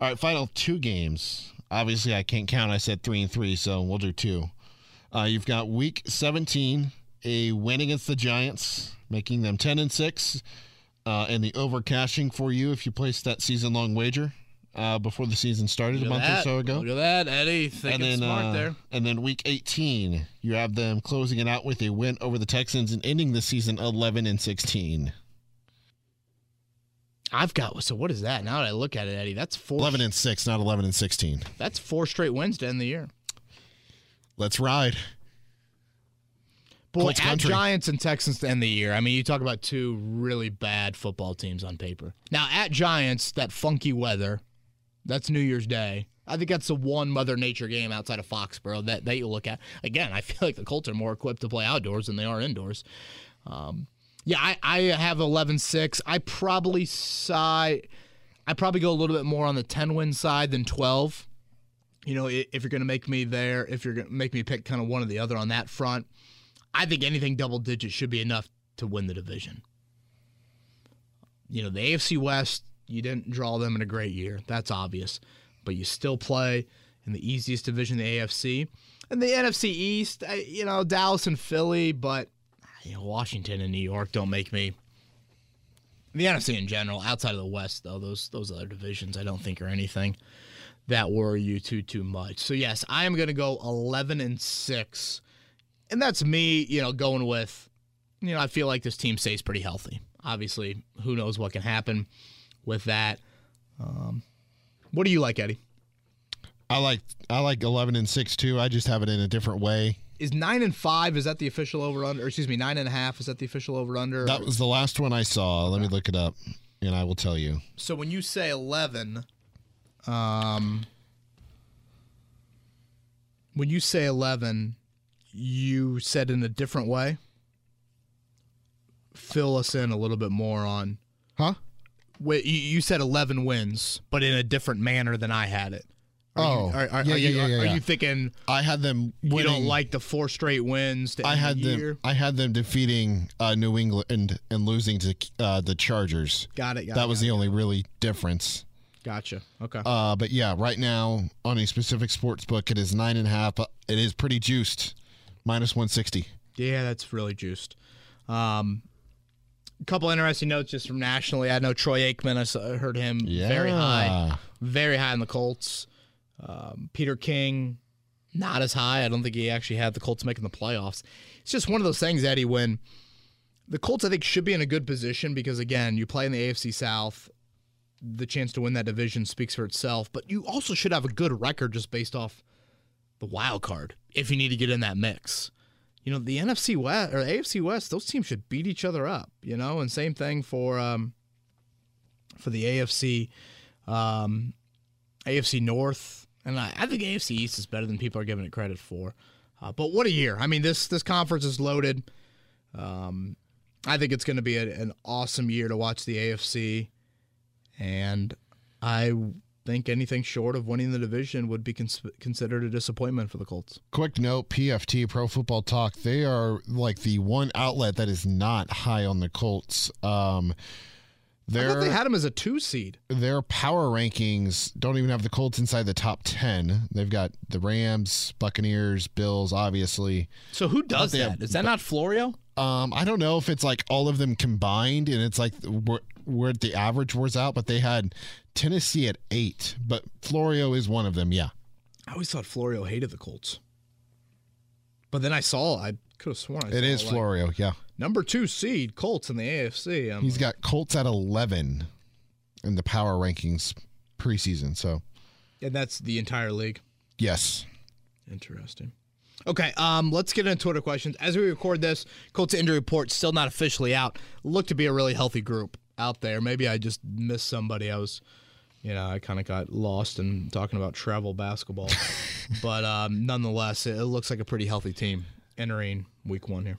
all right, final two games obviously I can't count. I said three and three, so we'll do two. Uh, you've got week 17, a win against the Giants, making them 10 and six, uh, and the over cashing for you if you placed that season long wager. Uh, before the season started a month that. or so ago. Look at that, Eddie. Thinking and then, smart uh, there. And then week 18, you have them closing it out with a win over the Texans and ending the season 11 and 16. I've got so what is that? Now that I look at it, Eddie, that's four. 11 and 6, not 11 and 16. That's four straight wins to end the year. Let's ride. Boy, Colts at country. Giants and Texans to end the year. I mean, you talk about two really bad football teams on paper. Now at Giants, that funky weather, that's New Year's Day. I think that's the one Mother Nature game outside of Foxborough that, that you look at. Again, I feel like the Colts are more equipped to play outdoors than they are indoors. Um, yeah, I, I have 11-6. I probably side, I probably go a little bit more on the 10 win side than 12. You know, if you're going to make me there, if you're going to make me pick kind of one or the other on that front, I think anything double digit should be enough to win the division. You know, the AFC West, you didn't draw them in a great year. That's obvious. But you still play in the easiest division the AFC. And the NFC East, you know, Dallas and Philly, but Washington and New York don't make me. The NFC in general, outside of the West, though, those those other divisions, I don't think are anything that worry you too too much. So yes, I am going to go eleven and six, and that's me. You know, going with, you know, I feel like this team stays pretty healthy. Obviously, who knows what can happen with that. Um, what do you like, Eddie? I like I like 11 and 6 too. I just have it in a different way. Is nine and five? Is that the official over under? Or excuse me, nine and a half. Is that the official over under? That was the last one I saw. Let me look it up and I will tell you. So when you say eleven, um, when you say eleven, you said in a different way. Fill us in a little bit more on. Huh? Wait, you, you said eleven wins, but in a different manner than I had it. Are Oh, you, are, are, yeah, are you, yeah, yeah, are you thinking I had them winning. you don't like the four straight wins? I had the them? I had them defeating uh, New England and, and losing to uh, the Chargers. Got it. Got that it, was the it. only really difference. Gotcha. Okay. Uh, but yeah, right now on a specific sports book, it is nine and a half. It is pretty juiced, minus 160. Yeah, that's really juiced. Um, a couple interesting notes just from nationally. I know Troy Aikman. I heard him very high, very high in the Colts. Um, Peter King, not as high. I don't think he actually had the Colts making the playoffs. It's just one of those things, Eddie. When the Colts, I think, should be in a good position because again, you play in the AFC South. The chance to win that division speaks for itself, but you also should have a good record just based off the wild card if you need to get in that mix you know the NFC West or AFC West, those teams should beat each other up, you know, and same thing for um, for the AFC um, AFC North, and I, I think AFC East is better than people are giving it credit for. Uh, but what a year! I mean this this conference is loaded. Um, I think it's going to be a, an awesome year to watch the AFC, and I think anything short of winning the division would be cons- considered a disappointment for the Colts. Quick note PFT, Pro Football Talk, they are like the one outlet that is not high on the Colts. Um, their, they had them as a two seed. their power rankings don't even have the Colts inside the top 10. They've got the Rams, Buccaneers, Bills, obviously. So who does they that? have- Is that not Florio? Um, I don't know if it's like all of them combined and it's like where, where the average wears out, but they had Tennessee at eight, but Florio is one of them. Yeah. I always thought Florio hated the Colts. But then I saw, I could have sworn I It saw, is like, Florio. Yeah. Number two seed, Colts in the AFC. I'm He's like, got Colts at 11 in the power rankings preseason. So, and that's the entire league. yes. Interesting. Okay, um, let's get into Twitter questions. As we record this, Colts injury report still not officially out. Look to be a really healthy group out there. Maybe I just missed somebody. I was, you know, I kind of got lost in talking about travel basketball, but um, nonetheless, it, it looks like a pretty healthy team entering Week One here.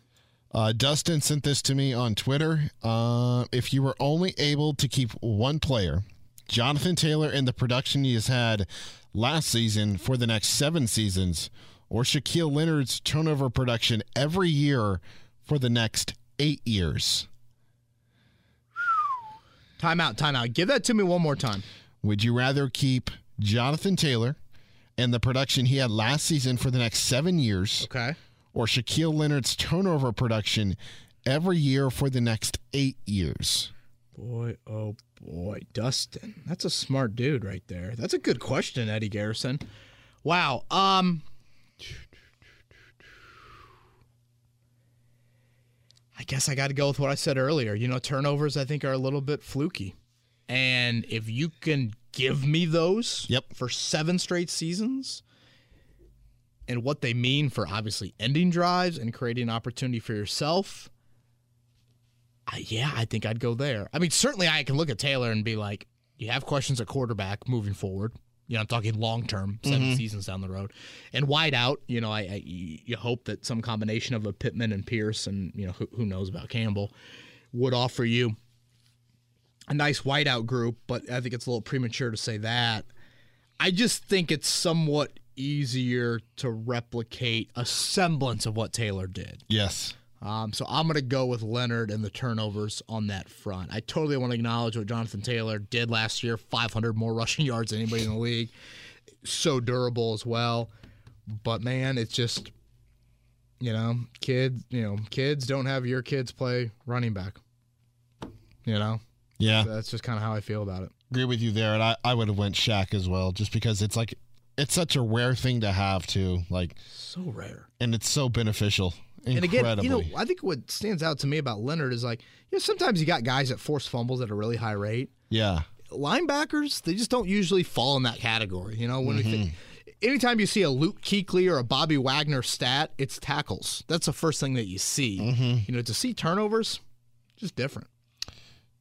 Uh, Dustin sent this to me on Twitter. Uh, if you were only able to keep one player, Jonathan Taylor, in the production he has had last season for the next seven seasons, or Shaquille Leonard's turnover production every year for the next eight years, Timeout, timeout. Give that to me one more time. would you rather keep Jonathan Taylor and the production he had last season for the next seven years, Okay. Or Shaquille Leonard's turnover production every year for the next eight years? Boy, oh boy, Dustin. That's a smart dude right there. That's a good question, Eddie Garrison. Wow. Um I guess I got to go with what I said earlier. You know, turnovers I think are a little bit fluky. And if you can give me those Yep. for 7 straight seasons and what they mean for obviously ending drives and creating an opportunity for yourself, I, yeah, I think I'd go there. I mean, certainly I can look at Taylor and be like, you have questions at quarterback moving forward. You know, I'm talking long term, 7 mm-hmm. seasons down the road, and wide out. You know, I, I you hope that some combination of a Pittman and Pierce, and you know, who, who knows about Campbell, would offer you a nice whiteout group. But I think it's a little premature to say that. I just think it's somewhat easier to replicate a semblance of what Taylor did. Yes. Um, so I'm going to go with Leonard and the turnovers on that front. I totally want to acknowledge what Jonathan Taylor did last year 500 more rushing yards than anybody in the league. So durable as well. But man, it's just, you know, kids, you know, kids don't have your kids play running back. You know, Yeah. that's just kind of how I feel about it. agree with you there, and I, I would have went Shaq as well, just because it's like it's such a rare thing to have too, like, So rare. and it's so beneficial. And again, you know, I think what stands out to me about Leonard is like, you know, sometimes you got guys that force fumbles at a really high rate. yeah, linebackers, they just don't usually fall in that category. You know, when we think, mm-hmm. anytime you see a Luke Kuechly or a Bobby Wagner stat, it's tackles. That's the first thing that you see. Mm-hmm. You know, to see turnovers, just different.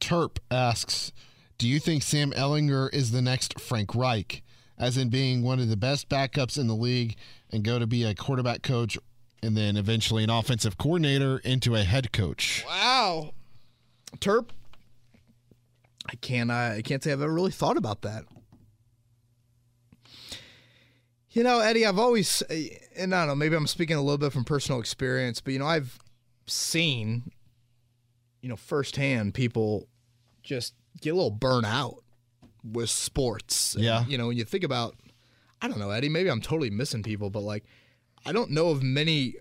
Terp asks, "Do you think Sam Ehlinger is the next Frank Reich, as in being one of the best backups in the league and go to be a quarterback coach, and then eventually an offensive coordinator into a head coach?" Wow, Terp. I can't. I can't say I've ever really thought about that. You know, Eddie, I've always, and I don't know, maybe I'm speaking a little bit from personal experience, but you know, I've seen, you know, firsthand people just get a little burnt out with sports. And, Yeah. you know, when you think about, I don't know, Eddie, maybe I'm totally missing people, but like, I don't know of many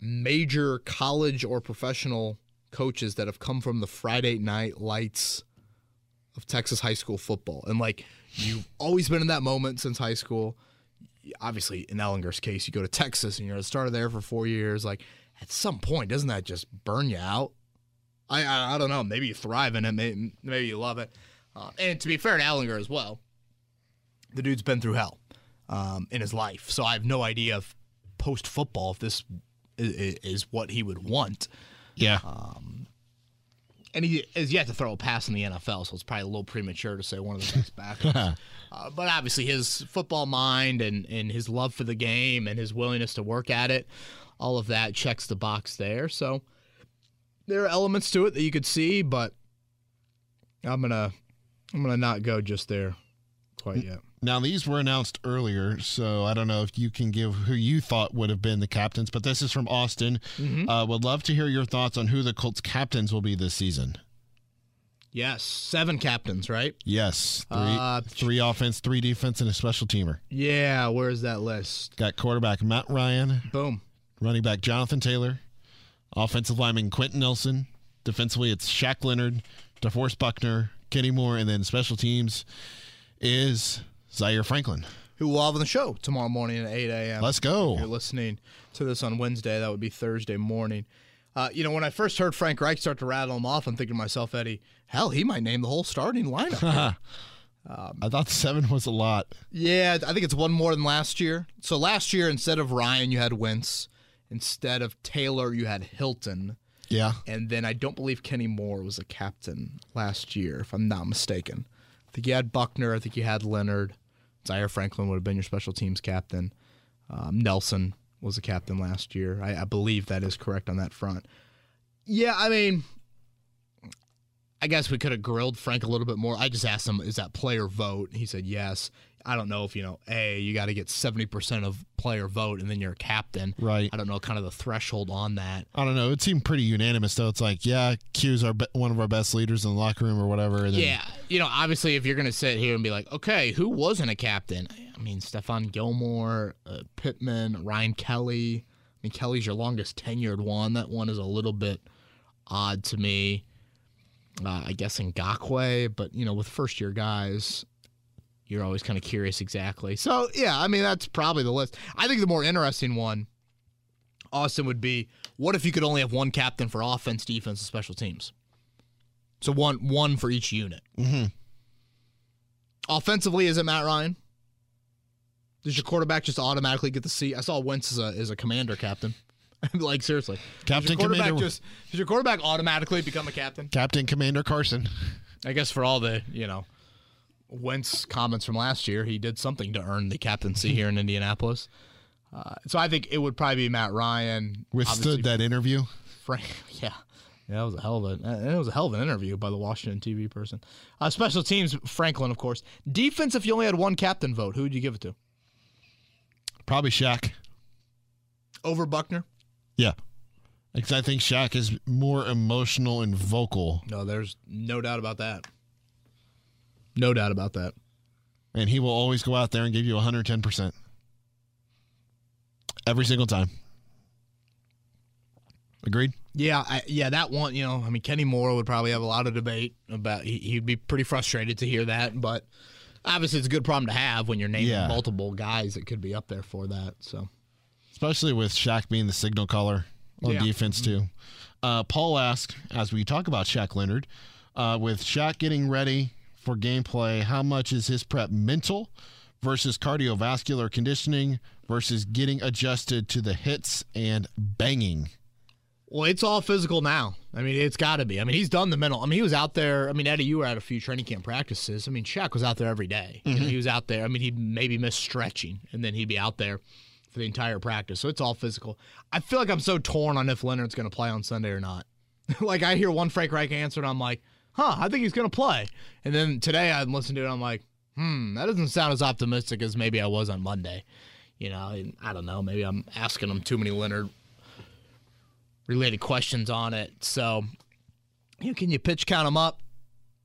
major college or professional coaches that have come from the Friday night lights of Texas high school football. And like you've always been in that moment since high school. Obviously, in Ehlinger's case, you go to Texas and you're a starter there for four years. Like at some point, doesn't that just burn you out? I I, I don't know. Maybe you thrive in it. Maybe, maybe you love it. Uh, and to be fair to Ehlinger as well, the dude's been through hell um, in his life. So I have no idea if post football if this is, is what he would want. Yeah, and he is yet to throw a pass in the NFL, so it's probably a little premature to say one of the best backups. uh, but obviously, his football mind and, and his love for the game and his willingness to work at it, all of that checks the box there. So there are elements to it that you could see, but I'm gonna I'm gonna not go just there quite yet. Now these were announced earlier, so I don't know if you can give who you thought would have been the captains. But this is from Austin. Uh, would love to hear your thoughts on who the Colts captains will be this season. Yes, seven captains, right? Yes, three, Uh, three offense, three defense, and a special teamer. Yeah, where's that list? Got quarterback Matt Ryan, Boom. running back Jonathan Taylor, offensive lineman Quenton Nelson. Defensively, it's Shaq Leonard, DeForest Buckner, Kenny Moore, and then special teams is Zaire Franklin. Who will have on the show tomorrow morning at 8 a.m. Let's If you're listening to this on Wednesday, that would be Thursday morning. Uh, you know, when I first heard Frank Reich start to rattle them off, I'm thinking to myself, Eddie, hell, he might name the whole starting lineup. I thought seven was a lot. yeah, I think it's one more than last year. So last year, instead of Ryan, you had Wentz. Instead of Taylor, you had Hilton. Yeah. And then I don't believe Kenny Moore was a captain last year, if I'm not mistaken. I think you had Buckner. I think you had Leonard. Zaire Franklin would have been your special teams captain. Um, Nelson was a captain last year. I, I believe that is correct on that front. Yeah, I mean, I guess we could have grilled Frank a little bit more. I just asked him, is that player vote? He said yes. I don't know if, you know, A, you got to get 70% of player vote and then you're a captain. Right. I don't know kind of the threshold on that. I don't know. It seemed pretty unanimous, though. It's like, yeah, Q's our be- one of our best leaders in the locker room or whatever. And then, Yeah, you know, obviously, if you're going to sit here and be like, okay, who wasn't a captain? I mean, Stephon Gilmore, uh, Pittman, Ryan Kelly. I mean, Kelly's your longest tenured one. That one is a little bit odd to me. Uh, I guess in Ngakoue, but you know, with first year guys, you're always kind of curious exactly. So yeah, I mean, that's probably the list. I think the more interesting one, Austin, would be what if you could only have one captain for offense, defense, and special teams? So one one for each unit. Mm-hmm. Offensively, is it Matt Ryan? Does your quarterback just automatically get the seat? I saw Wentz as a, as a commander captain. like seriously, Captain does Commander- just does your quarterback automatically become a captain? Captain Commander Carson. I guess for all the you know Wentz comments from last year, he did something to earn the captaincy here in Indianapolis. Uh, so I think it would probably be Matt Ryan. Withstood that interview. Frank, yeah. Yeah, that was a hell of a it was a hell of an interview by the Washington TV person. Uh, special teams, Franklin, of course. Defense, if you only had one captain vote, who would you give it to? Probably Shaq. Over Buckner? Yeah. Because I think Shaq is more emotional and vocal, No, there's no doubt about that. No doubt about that. and he will always go out there and give you 110%. Every single time. Agreed? Yeah, I, yeah, that one. You know, I mean, Kenny Moore would probably have a lot of debate about. He, he'd be pretty frustrated to hear that, but obviously, it's a good problem to have when you're naming Yeah. multiple guys that could be up there for that. So, Especially with Shaq being the signal caller on Yeah. defense, too. Uh, Paul asked, as we talk about Shaq Leonard, uh, with Shaq getting ready for gameplay, how much is his prep mental versus cardiovascular conditioning versus getting adjusted to the hits and banging? well, it's all physical now. I mean, it's got to be. I mean, he's done the mental. I mean, he was out there. I mean, Eddie, you were at a few training camp practices. I mean, Shaq was out there every day. You know, mm-hmm. he was out there. I mean, he'd maybe missed stretching, and then he'd be out there for the entire practice. So it's all physical. I feel like I'm so torn on if Leonard's going to play on Sunday or not. like I hear one Frank Reich answer, and I'm like, huh, I think he's going to play. And then today I'm listening to it, and I'm like, hmm, that doesn't sound as optimistic as maybe I was on Monday. You know, I don't know. Maybe I'm asking him too many Leonard related questions on it. So, you know, can you pitch count him up?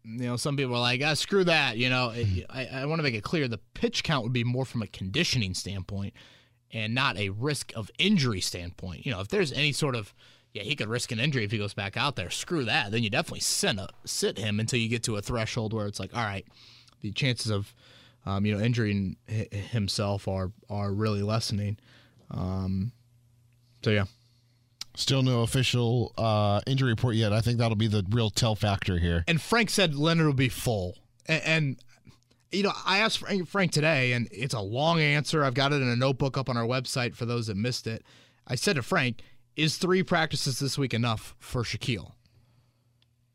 You know, some people are like, ah, screw that. You know, it- I, I want to make it clear the pitch count would be more from a conditioning standpoint and not a risk of injury standpoint. You know, if there's any sort of, yeah, he could risk an injury if he goes back out there, screw that. Then you definitely sit, a, sit him until you get to a threshold where it's like, all right, the chances of, um, you know, injuring himself are, are really lessening. Um, so, yeah. Still no official uh, injury report yet. I think that'll be the real tell factor here. and Frank said Leonard will be full. And, and you know, I asked Frank, Frank today, and it's a long answer. I've got it in a notebook up on our website for those that missed it. I said to Frank, "Is three practices this week enough for Shaquille?"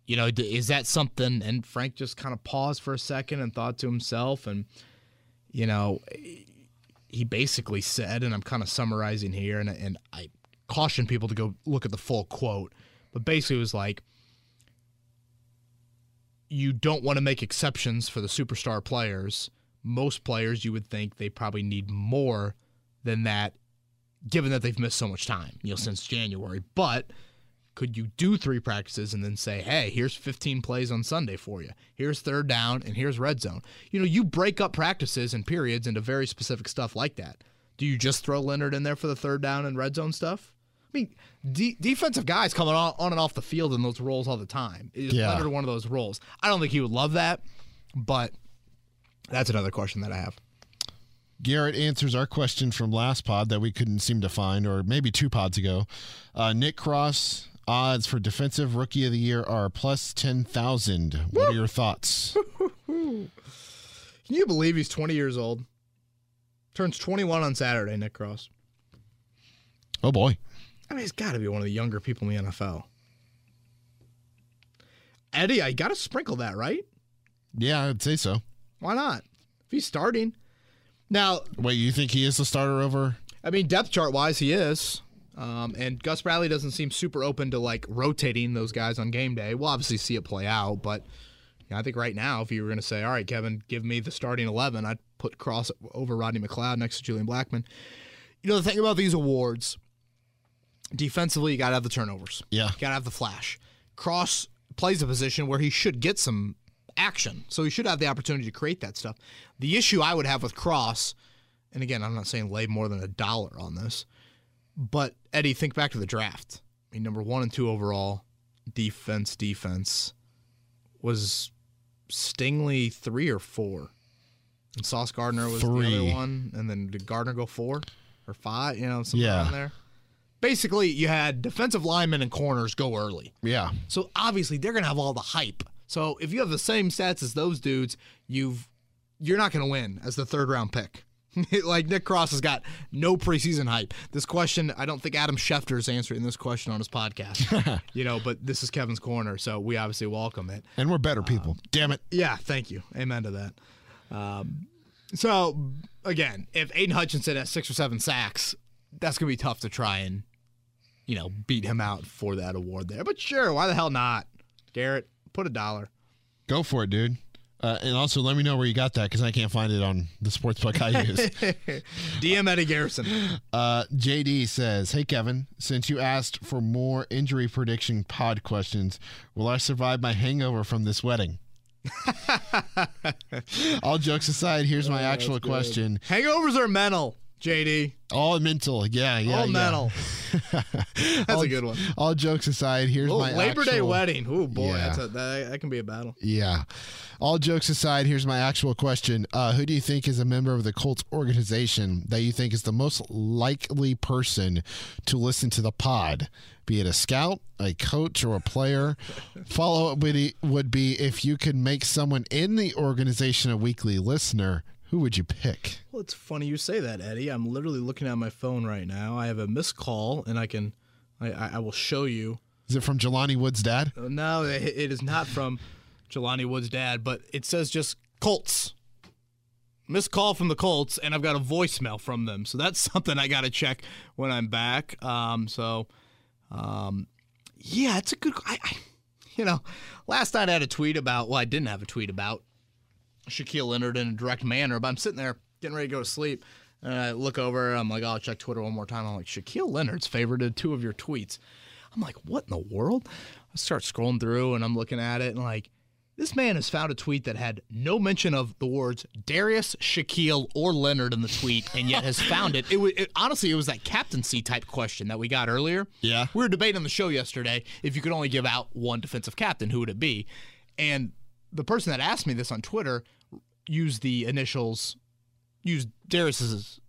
You know, is that something? And Frank just kind of paused for a second and thought to himself, and you know, he basically said, and I'm kind of summarizing here, and and I caution people to go look at the full quote, but basically it was like you don't want to make exceptions for the superstar players, most players you would think they probably need more than that, given that they've missed so much time, you know, since January. But could you do three practices and then say, hey, here's 15 plays on Sunday for you? Here's third down and here's red zone. You know, you break up practices and periods into very specific stuff like that. Do you just throw Leonard in there for the third down and red zone stuff? I mean, de- defensive guys coming on, on and off the field in those roles all the time. Is Yeah. Leonard one of those roles? I don't think he would love that, but that's another question that I have. Garrett answers our question from last pod that we couldn't seem to find, or maybe two pods ago. Uh, Nick Cross odds for defensive rookie of the year are plus ten thousand. What are your thoughts? Can you believe he's 20 years old? Turns 21 on Saturday, Nick Cross. Oh boy, I mean, he's got to be one of the younger people in the NFL. Eddie, I got to sprinkle that, right? yeah, I'd say so. Why not? If he's starting. Now, Wait, you think he is the starter over? I mean, depth chart wise, he is. Um, and Gus Bradley doesn't seem super open to like rotating those guys on game day. We'll obviously see it play out, but you know, I think right now, if you were going to say, all right, Kevin, give me the starting 11, I'd put Cross over Rodney McLeod next to Julian Blackmon. You know, the thing about these awards, defensively, you got to have the turnovers. Yeah. You got to have the flash. Cross plays a position where he should get some action. So he should have the opportunity to create that stuff. The issue I would have with Cross, and again, I'm not saying lay more than a dollar on this, but Eddie, think back to the draft. I mean, number one and two overall, defense, defense, was Stingley three or four? And Sauce Gardner was the other one. And then did Gardner go four or five? You know, something Yeah. around there. Basically, you had defensive linemen and corners go early. Yeah. So obviously they're gonna have all the hype. So if you have the same stats as those dudes, you've you're not gonna win as the third round pick. like Nick Cross has got no preseason hype. This question, I don't think Adam Schefter is answering this question on his podcast. you know, but this is Kevin's corner, so we obviously welcome it. And we're better people. Damn it. Yeah, thank you. Amen to that. Um, so again, if Aidan Hutchinson has six or seven sacks, that's gonna be tough to try and, you know, beat him out for that award there. But sure, why the hell not? Garrett, put a dollar. Go for it, dude. Uh, and also, let me know where you got that because I can't find it on the sports book I use. DM Eddie Garrison. Uh, JD says, "Hey Kevin, since you asked for more injury prediction pod questions, will I survive my hangover from this wedding?" All jokes aside, here's my actual question. Hangovers are mental, JD. All mental, yeah, yeah, All yeah. mental. That's All- a good one. All jokes aside, here's Oh, my Labor Day actual- wedding. Oh boy, Yeah. that's a, that, that can be a battle. Yeah. All jokes aside, here's my actual question. Uh, who do you think is a member of the Colts organization that you think is the most likely person to listen to the pod? Be it a scout, a coach, or a player. Follow up would be if you could make someone in the organization a weekly listener, who would you pick? Well, it's funny you say that, Eddie. I'm literally looking at my phone right now. I have a missed call, and I can, I, I, I will show you. Is it from Jelani Wood's dad? Uh, No, it, it is not from Jelani Wood's dad, but it says just Colts. Missed call from the Colts, and I've got a voicemail from them. So that's something I got to check when I'm back. Um, so, um, yeah, it's a good. I, I, you know, last night I had a tweet about. Well, I didn't have a tweet about Shaquille Leonard in a direct manner, but I'm sitting there getting ready to go to sleep. And I look over, I'm like, oh, I'll check Twitter one more time. I'm like, Shaquille Leonard's favorited two of your tweets. I'm like, what in the world? I start scrolling through and I'm looking at it and like, this man has found a tweet that had no mention of the words Darius, Shaquille, or Leonard in the tweet, and yet has found it. It was it, honestly, it was that captaincy type question that we got earlier. Yeah. we were debating on the show yesterday if you could only give out one defensive captain, who would it be? And the person that asked me this on Twitter used the initials, used Darius's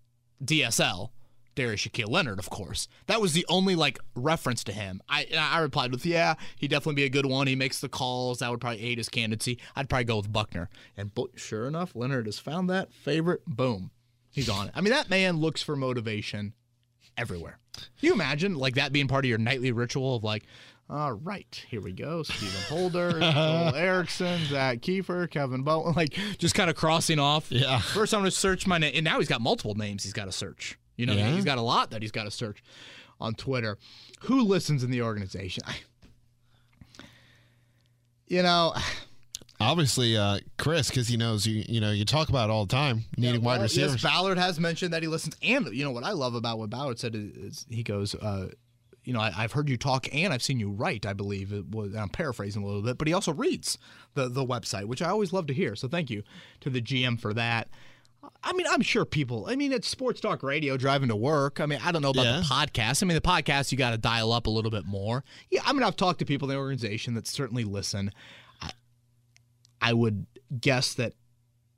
DSL, Darius Shaquille Leonard, of course. That was the only like reference to him. I I replied with, "Yeah, he'd definitely be a good one. He makes the calls. That would probably aid his candidacy. I'd probably go with Buckner." And sure enough, Leonard has found that favorite. Boom, he's on it. I mean, that man looks for motivation everywhere. Can you imagine like that being part of your nightly ritual of like, all right, here we go. Stephen Holder, Joel Erickson, Zak Keefer, Kevin Bowen, like just kind of crossing off. Yeah. First, I'm going to search my name, and now he's got multiple names he's got to search. You know, Yeah. he's got a lot that he's got to search on Twitter. Who listens in the organization? You know, Obviously, uh, Chris, because he knows you. You know, you talk about it all the time needing Well, wide receivers. Yes, Ballard has mentioned that he listens, and you know what I love about what Ballard said is, is he goes, uh, you know, I, have heard you talk and I've seen you write. I believe it was. I'm paraphrasing a little bit, but he also reads the the website, which I always love to hear. So thank you to the GM for that. I mean, I'm sure people. I mean, it's sports talk radio driving to work. I mean, I don't know about Yeah. the podcast. I mean, the podcast you got to dial up a little bit more. Yeah, I mean, I've talked to people in the organization that certainly listen. I, I would guess that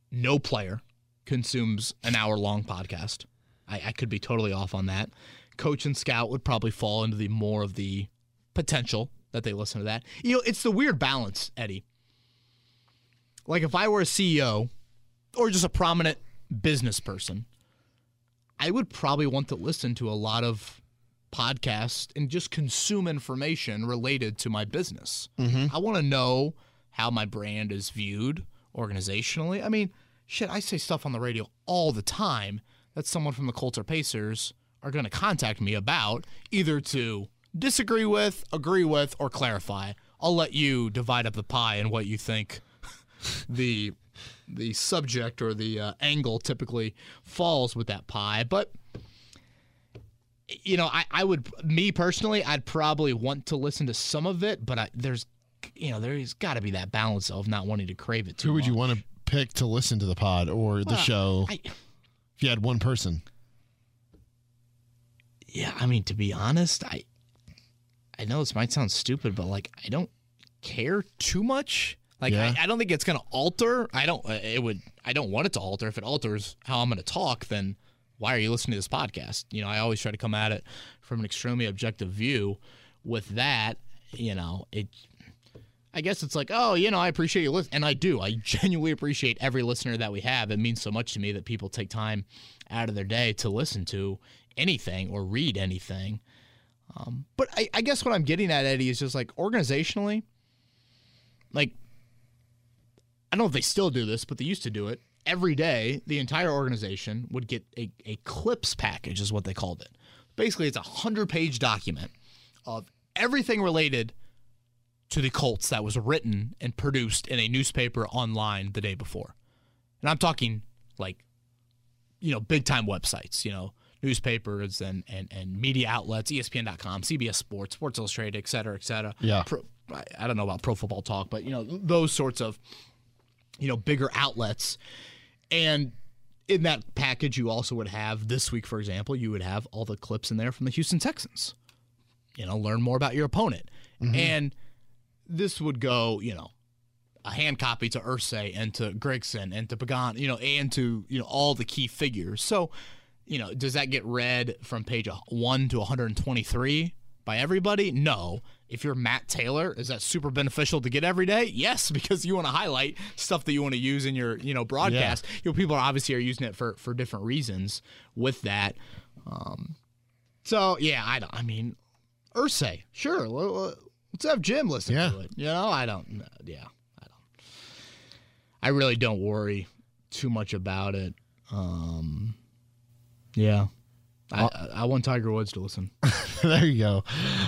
no player consumes an hour long podcast. I, I could be totally off on that. Coach and scout would probably fall into the more of the potential that they listen to that. You know, it's the weird balance, Eddie. Like if I were a CEO or just a prominent business person, I would probably want to listen to a lot of podcasts and just consume information related to my business. Mm-hmm. I want to know how my brand is viewed organizationally. I mean, shit, I say stuff on the radio all the time that someone from the Colts or Pacers are going to contact me about, either to disagree with, agree with, or clarify. I'll let you divide up the pie and what you think the the subject or the uh, angle typically falls with that pie. But you know, I, I would me personally, I'd probably want to listen to some of it, but I, there's you know, there's got to be that balance of not wanting to crave it too Who would you want to pick to listen to the pod or the Well, show I, if you had one person? Yeah, I mean, to be honest, I I know this might sound stupid, but like I don't care too much. Like Yeah. I, I don't think it's gonna alter. I don't. uh, It would. I don't want it to alter. If it alters how I'm gonna talk, then why are you listening to this podcast? You know, I always try to come at it from an extremely objective view. With that, you know, it. I guess it's like, oh, you know, I appreciate you listening, and I do. I genuinely appreciate every listener that we have. It means so much to me that people take time out of their day to listen to anything or read anything. Um, but I, I guess what I'm getting at, Eddie, is just like organizationally, like I don't know if they still do this, but they used to do it. Every day, the entire organization would get a, a clips package, is what they called it. Basically, it's a hundred page document of everything related to the Colts that was written and produced in a newspaper online the day before. And I'm talking like, you know, big time websites, you know, newspapers and, and, and media outlets, ESPN.com, CBS Sports, Sports Illustrated, et cetera, et cetera. Yeah. Pro, I, I don't know about Pro Football Talk, but, you know, those sorts of, you know, bigger outlets. And in that package, you also would have this week, for example, you would have all the clips in there from the Houston Texans. You know, learn more about your opponent. Mm-hmm. And this would go, you know, a hand copy to Irsay and to Gregson and to Pagan, you know, and to, you know, all the key figures. So, you know, does that get read from page 1 to 123 by everybody? No. If you're Matt Taylor, is that super beneficial to get every day? Yes, because you want to highlight stuff that you want to use in your, you know, broadcast. You know, people are obviously are using it for for different reasons with that. Um, so yeah, I don't. I mean, Irsay, sure. Let's have Jim listen Yeah. to it. You know, I don't. Yeah, I don't. I really don't worry too much about it. Um, yeah, I, I, I want Tiger Woods to listen. there you go.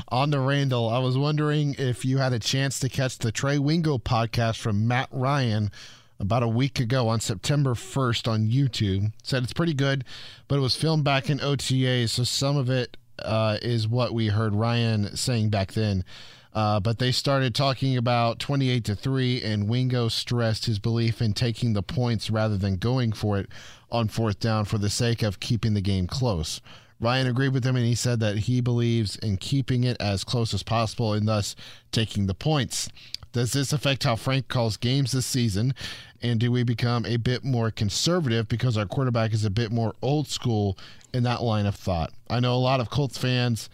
On to Randall, I was wondering if you had a chance to catch the Trey Wingo podcast from Matt Ryan about a week ago on September 1st on YouTube. Said it's pretty good, but it was filmed back in OTA, so some of it uh, is what we heard Ryan saying back then. Uh, but they started talking about 28 to 3, and Wingo stressed his belief in taking the points rather than going for it on fourth down for the sake of keeping the game close. Ryan agreed with him and he said that he believes in keeping it as close as possible and thus taking the points. Does this affect how Frank calls games this season? And do we become a bit more conservative because our quarterback is a bit more old school in that line of thought? I know a lot of Colts fans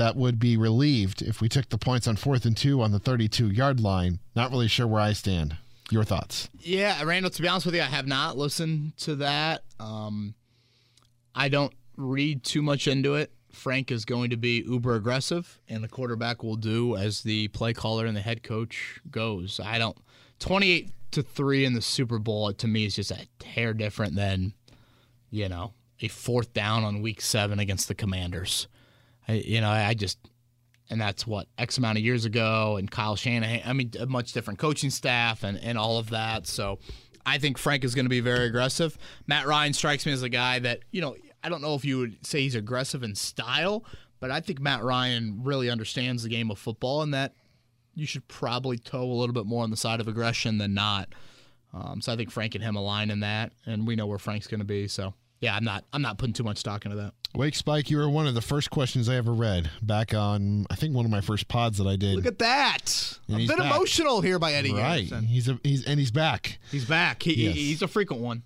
that would be relieved if we took the points on fourth and two on the 32 yard line. Not really sure where I stand. Your thoughts? Yeah, Randall. To be honest with you, I have not listened to that. Um, I don't read too much into it. Frank is going to be uber aggressive, and the quarterback will do as the play caller and the head coach goes. I don't. Twenty-eight to three in the Super Bowl to me is just a hair different than, you know, a fourth down on Week Seven against the Commanders. You know, I just and that's what X amount of years ago, and Kyle Shanahan. I mean, a much different coaching staff and and all of that. So, I think Frank is going to be very aggressive. Matt Ryan strikes me as a guy that you know. I don't know if you would say he's aggressive in style, but I think Matt Ryan really understands the game of football, and that you should probably toe a little bit more on the side of aggression than not. Um, so I think Frank and him align in that, and we know where Frank's going to be. So yeah, I'm not I'm not putting too much stock into that. Wake Spike, you were one of the first questions I ever read back on, I think one of my first pods that I did. Look at that! And a bit back. emotional here by Eddie right. Garrison. He's a, he's and he's back. He's back. He, Yes. he's a frequent one.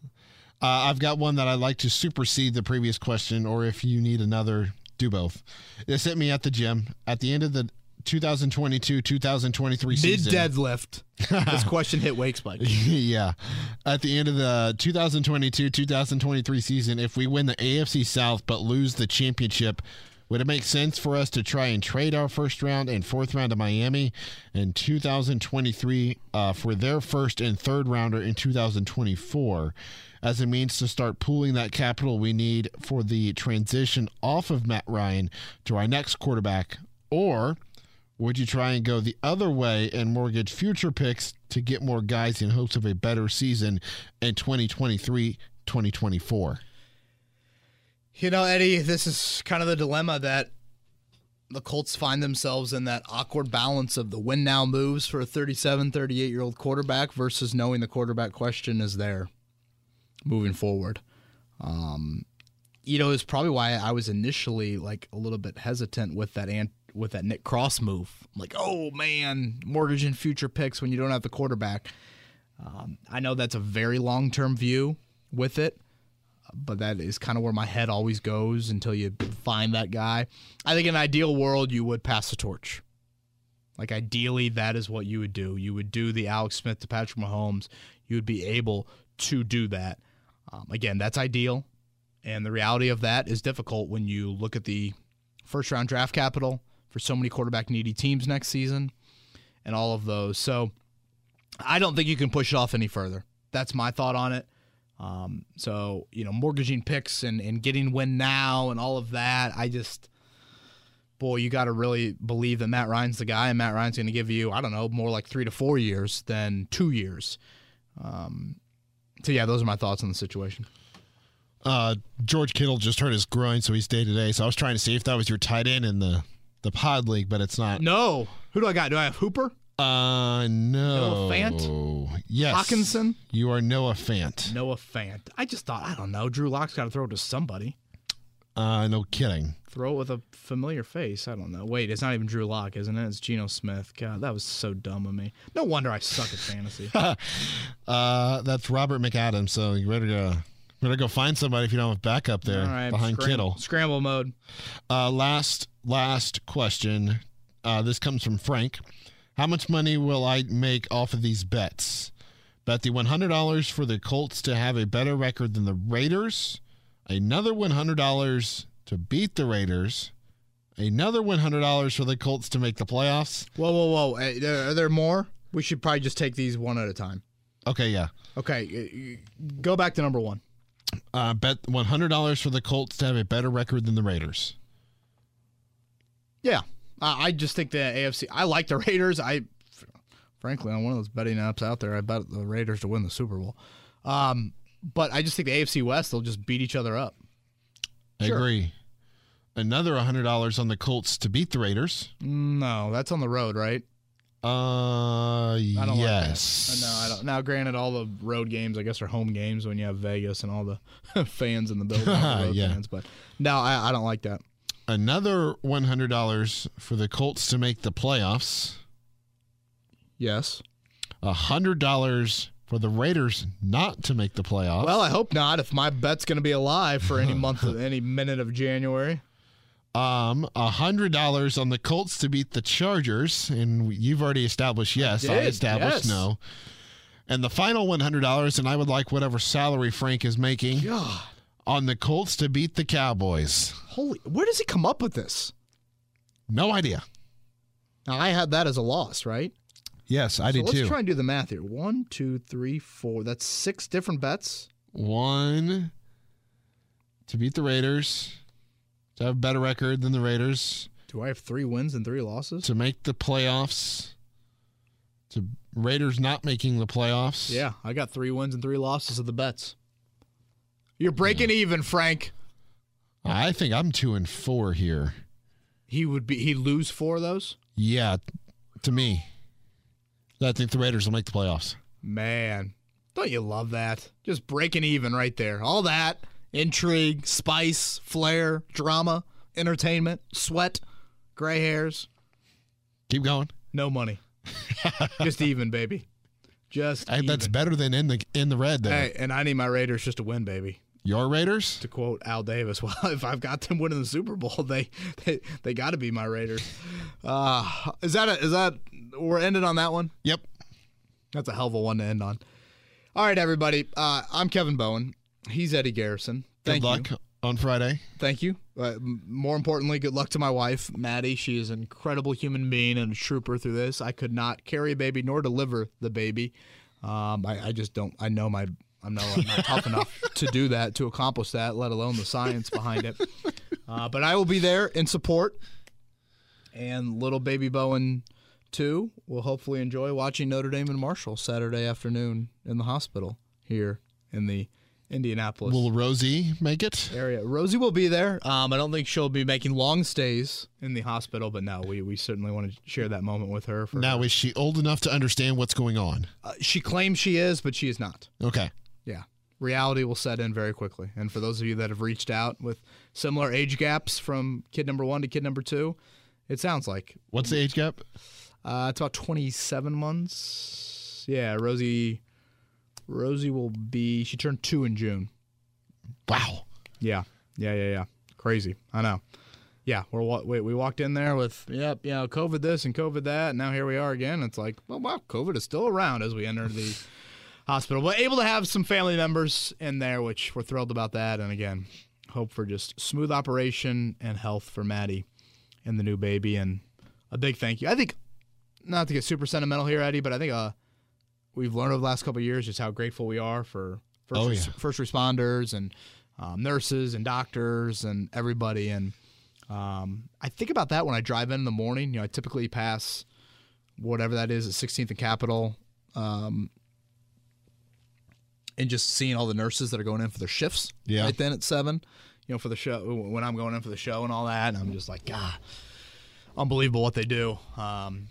Uh, I've got one that I'd like to supersede the previous question, or if you need another, do both. This hit me at the gym at the end of the 2022 2023 Mid season. deadlift. this question hit Wake Spike. yeah. At the end of the 2022 2023 season, if we win the AFC South but lose the championship, would it make sense for us to try and trade our first round and fourth round to Miami in 2023 uh, for their first and third rounder in 2024 as a means to start pooling that capital we need for the transition off of Matt Ryan to our next quarterback? Or would you try and go the other way and mortgage future picks to get more guys in hopes of a better season in 2023 2024? You know, Eddie, this is kind of the dilemma that the Colts find themselves in that awkward balance of the win now moves for a 37, 38 year old quarterback versus knowing the quarterback question is there moving forward. Um, you know, it's probably why I was initially like a little bit hesitant with that ant- with that Nick Cross move. I'm like, oh man, mortgaging future picks when you don't have the quarterback. Um, I know that's a very long term view with it but that is kind of where my head always goes until you find that guy. I think in an ideal world, you would pass the torch. Like ideally, that is what you would do. You would do the Alex Smith to Patrick Mahomes. You would be able to do that. Um, again, that's ideal, and the reality of that is difficult when you look at the first round draft capital for so many quarterback needy teams next season, and all of those. So, I don't think you can push it off any further. That's my thought on it. Um, so you know, mortgaging picks and and getting win now and all of that. I just, boy, you got to really believe that Matt Ryan's the guy, and Matt Ryan's going to give you, I don't know, more like three to four years than two years. Um, so yeah, those are my thoughts on the situation. Uh, George Kittle just hurt his groin, so he's day to day. So I was trying to see if that was your tight end in the the pod league, but it's not. No, who do I got? Do I have Hooper, Uh, no. Noah Fant? Yes. Hockenson, You are Noah Fant. Noah Fant? I just thought, I don't know, Drew Lock's got to throw it to somebody. Uh, no kidding. Throw it with a familiar face. I don't know. Wait, it's not even Drew Lock, isn't it? It's Geno Smith. God, that was so dumb of me. No wonder I suck at fantasy. Uh, that's Robert McAdams. So you better go, better go find somebody if you don't have backup there All right, behind scram- Kittle. Scramble mode. Uh, last last question. Uh, this comes from Frank. How much money will I make off of these bets? Bet the one hundred dollars for the Colts to have a better record than the Raiders. Another one hundred dollars to beat the Raiders. Another one hundred dollars for the Colts to make the playoffs. Whoa, whoa, whoa. Are there more? We should probably just take these one at a time. Okay, yeah. Okay, go back to number one. Uh, bet one hundred dollars for the Colts to have a better record than the Raiders. Yeah, I I just think the AFC. I like the Raiders. I, frankly, on one of those betting apps out there, I bet the Raiders to win the Super Bowl. Um, but I just think the AFC West they'll just beat each other up. I Sure. agree. Another hundred dollars on the Colts to beat the Raiders. No, that's on the road, right? Uh, I don't yes. like that. No, I don't. Now, granted, all the road games, I guess, are home games when you have Vegas and all the fans in the building, the road Yeah. fans. But no, I, I don't like that. Another one hundred dollars for the Colts to make the playoffs. Yes. A hundred dollars for the Raiders not to make the playoffs. Well, I hope not. If my bet's going to be alive for any month, of, any minute of January. Um, a hundred dollars on the Colts to beat the Chargers, and you've already established yes. I, did, established yes. no. And the final one hundred dollars, and I would like whatever salary Frank is making God, on the Colts to beat the Cowboys. holy! Where does he come up with this? No idea. Now I had that as a loss, right? Yes, I so did let's too. try and do the math here. One, two, three, four. That's six different bets. One to beat the Raiders, to have a better record than the Raiders. Do I have three wins and three losses? to make the playoffs. To Raiders not making the playoffs. Yeah, I got three wins and three losses of the bets. You're breaking even, Frank. I think I'm two and four here. He would be he'd lose four of those. Yeah, to me. I think the Raiders will make the playoffs. Man, don't you love that? Just breaking even right there. All that intrigue, spice, flair, drama, entertainment, sweat, gray hairs, Keep going. no money. just even, baby. Just Hey, that's even. better than in the in the red. There, Hey, and I need my Raiders just to win, baby. your Raiders. To quote Al Davis, well, if I've got them winning the Super Bowl, they they, they got to be my Raiders. Uh, is that a, is that we're ending on that one? Yep. That's a hell of a one to end on. All right, everybody. Uh, I'm Kevin Bowen. He's Eddie Garrison. Thank Good luck you. on Friday. Thank you. Uh, more importantly, good luck to my wife, Maddie. She is an incredible human being and a trooper through this. I could not carry a baby nor deliver the baby. Um, I, I just don't. I know my. I know I'm not tough enough to do that to accomplish that, let alone the science behind it. Uh, but I will be there in support. And little baby Bowen too will hopefully enjoy watching Notre Dame and Marshall Saturday afternoon in the hospital here in the Indianapolis Will Rosie make it? area. Rosie will be there. Um, I don't think she'll be making long stays in the hospital, but no, we, we certainly want to share that moment with her. For Now is she old enough to understand what's going on? uh, she claims she is, but she is not. Okay. Yeah, reality will set in very quickly. And for those of you that have reached out with similar age gaps from kid number one to kid number two, it sounds like What's the age gap? uh, it's about twenty seven months. Yeah, Rosie. Rosie will be. She turned two in June. Wow. Yeah, yeah, yeah, yeah. Crazy. I know. Yeah, we're wa- we, we walked in there with yep, you know, COVID this and COVID that, and now here we are again. It's like, well, wow, COVID is still around as we enter the hospital, but able to have some family members in there, which we're thrilled about that. And again, hope for just smooth operation and health for Maddie and the new baby, and a big thank you. I think not to get super sentimental here, Eddie, but I think uh, we've learned over the last couple of years just how grateful we are for first, Oh, yeah. first responders and um, nurses and doctors and everybody. And um, I think about that when I drive in in the morning. You know, I typically pass whatever that is at 16th and Capitol, um, and just seeing all the nurses that are going in for their shifts Yeah. right then at seven. You know, for the show when I'm going in for the show and all that, and I'm just like, God, unbelievable what they do. Um,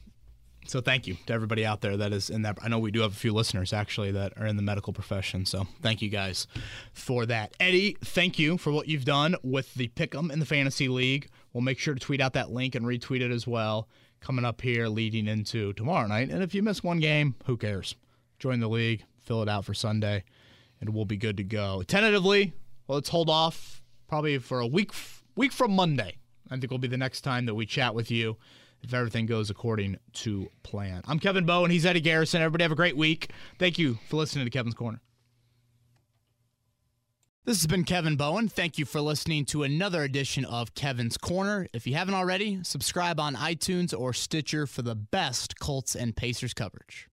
so thank you to everybody out there that is in that. I know we do have a few listeners actually that are in the medical profession. So thank you guys for that. Eddie, thank you for what you've done with the Pick'em in the Fantasy League. We'll make sure to tweet out that link and retweet it as well. Coming up here leading into tomorrow night. And if you miss one game, who cares? Join the league, fill it out for Sunday, and we'll be good to go. Tentatively, well, let's hold off probably for a week week from Monday. I think will be the next time that we chat with you if everything goes according to plan. I'm Kevin Bowen. He's Eddie Garrison. Everybody have a great week. Thank you for listening to Kevin's Corner. This has been Kevin Bowen. Thank you for listening to another edition of Kevin's Corner. If you haven't already, subscribe on iTunes or Stitcher for the best Colts and Pacers coverage.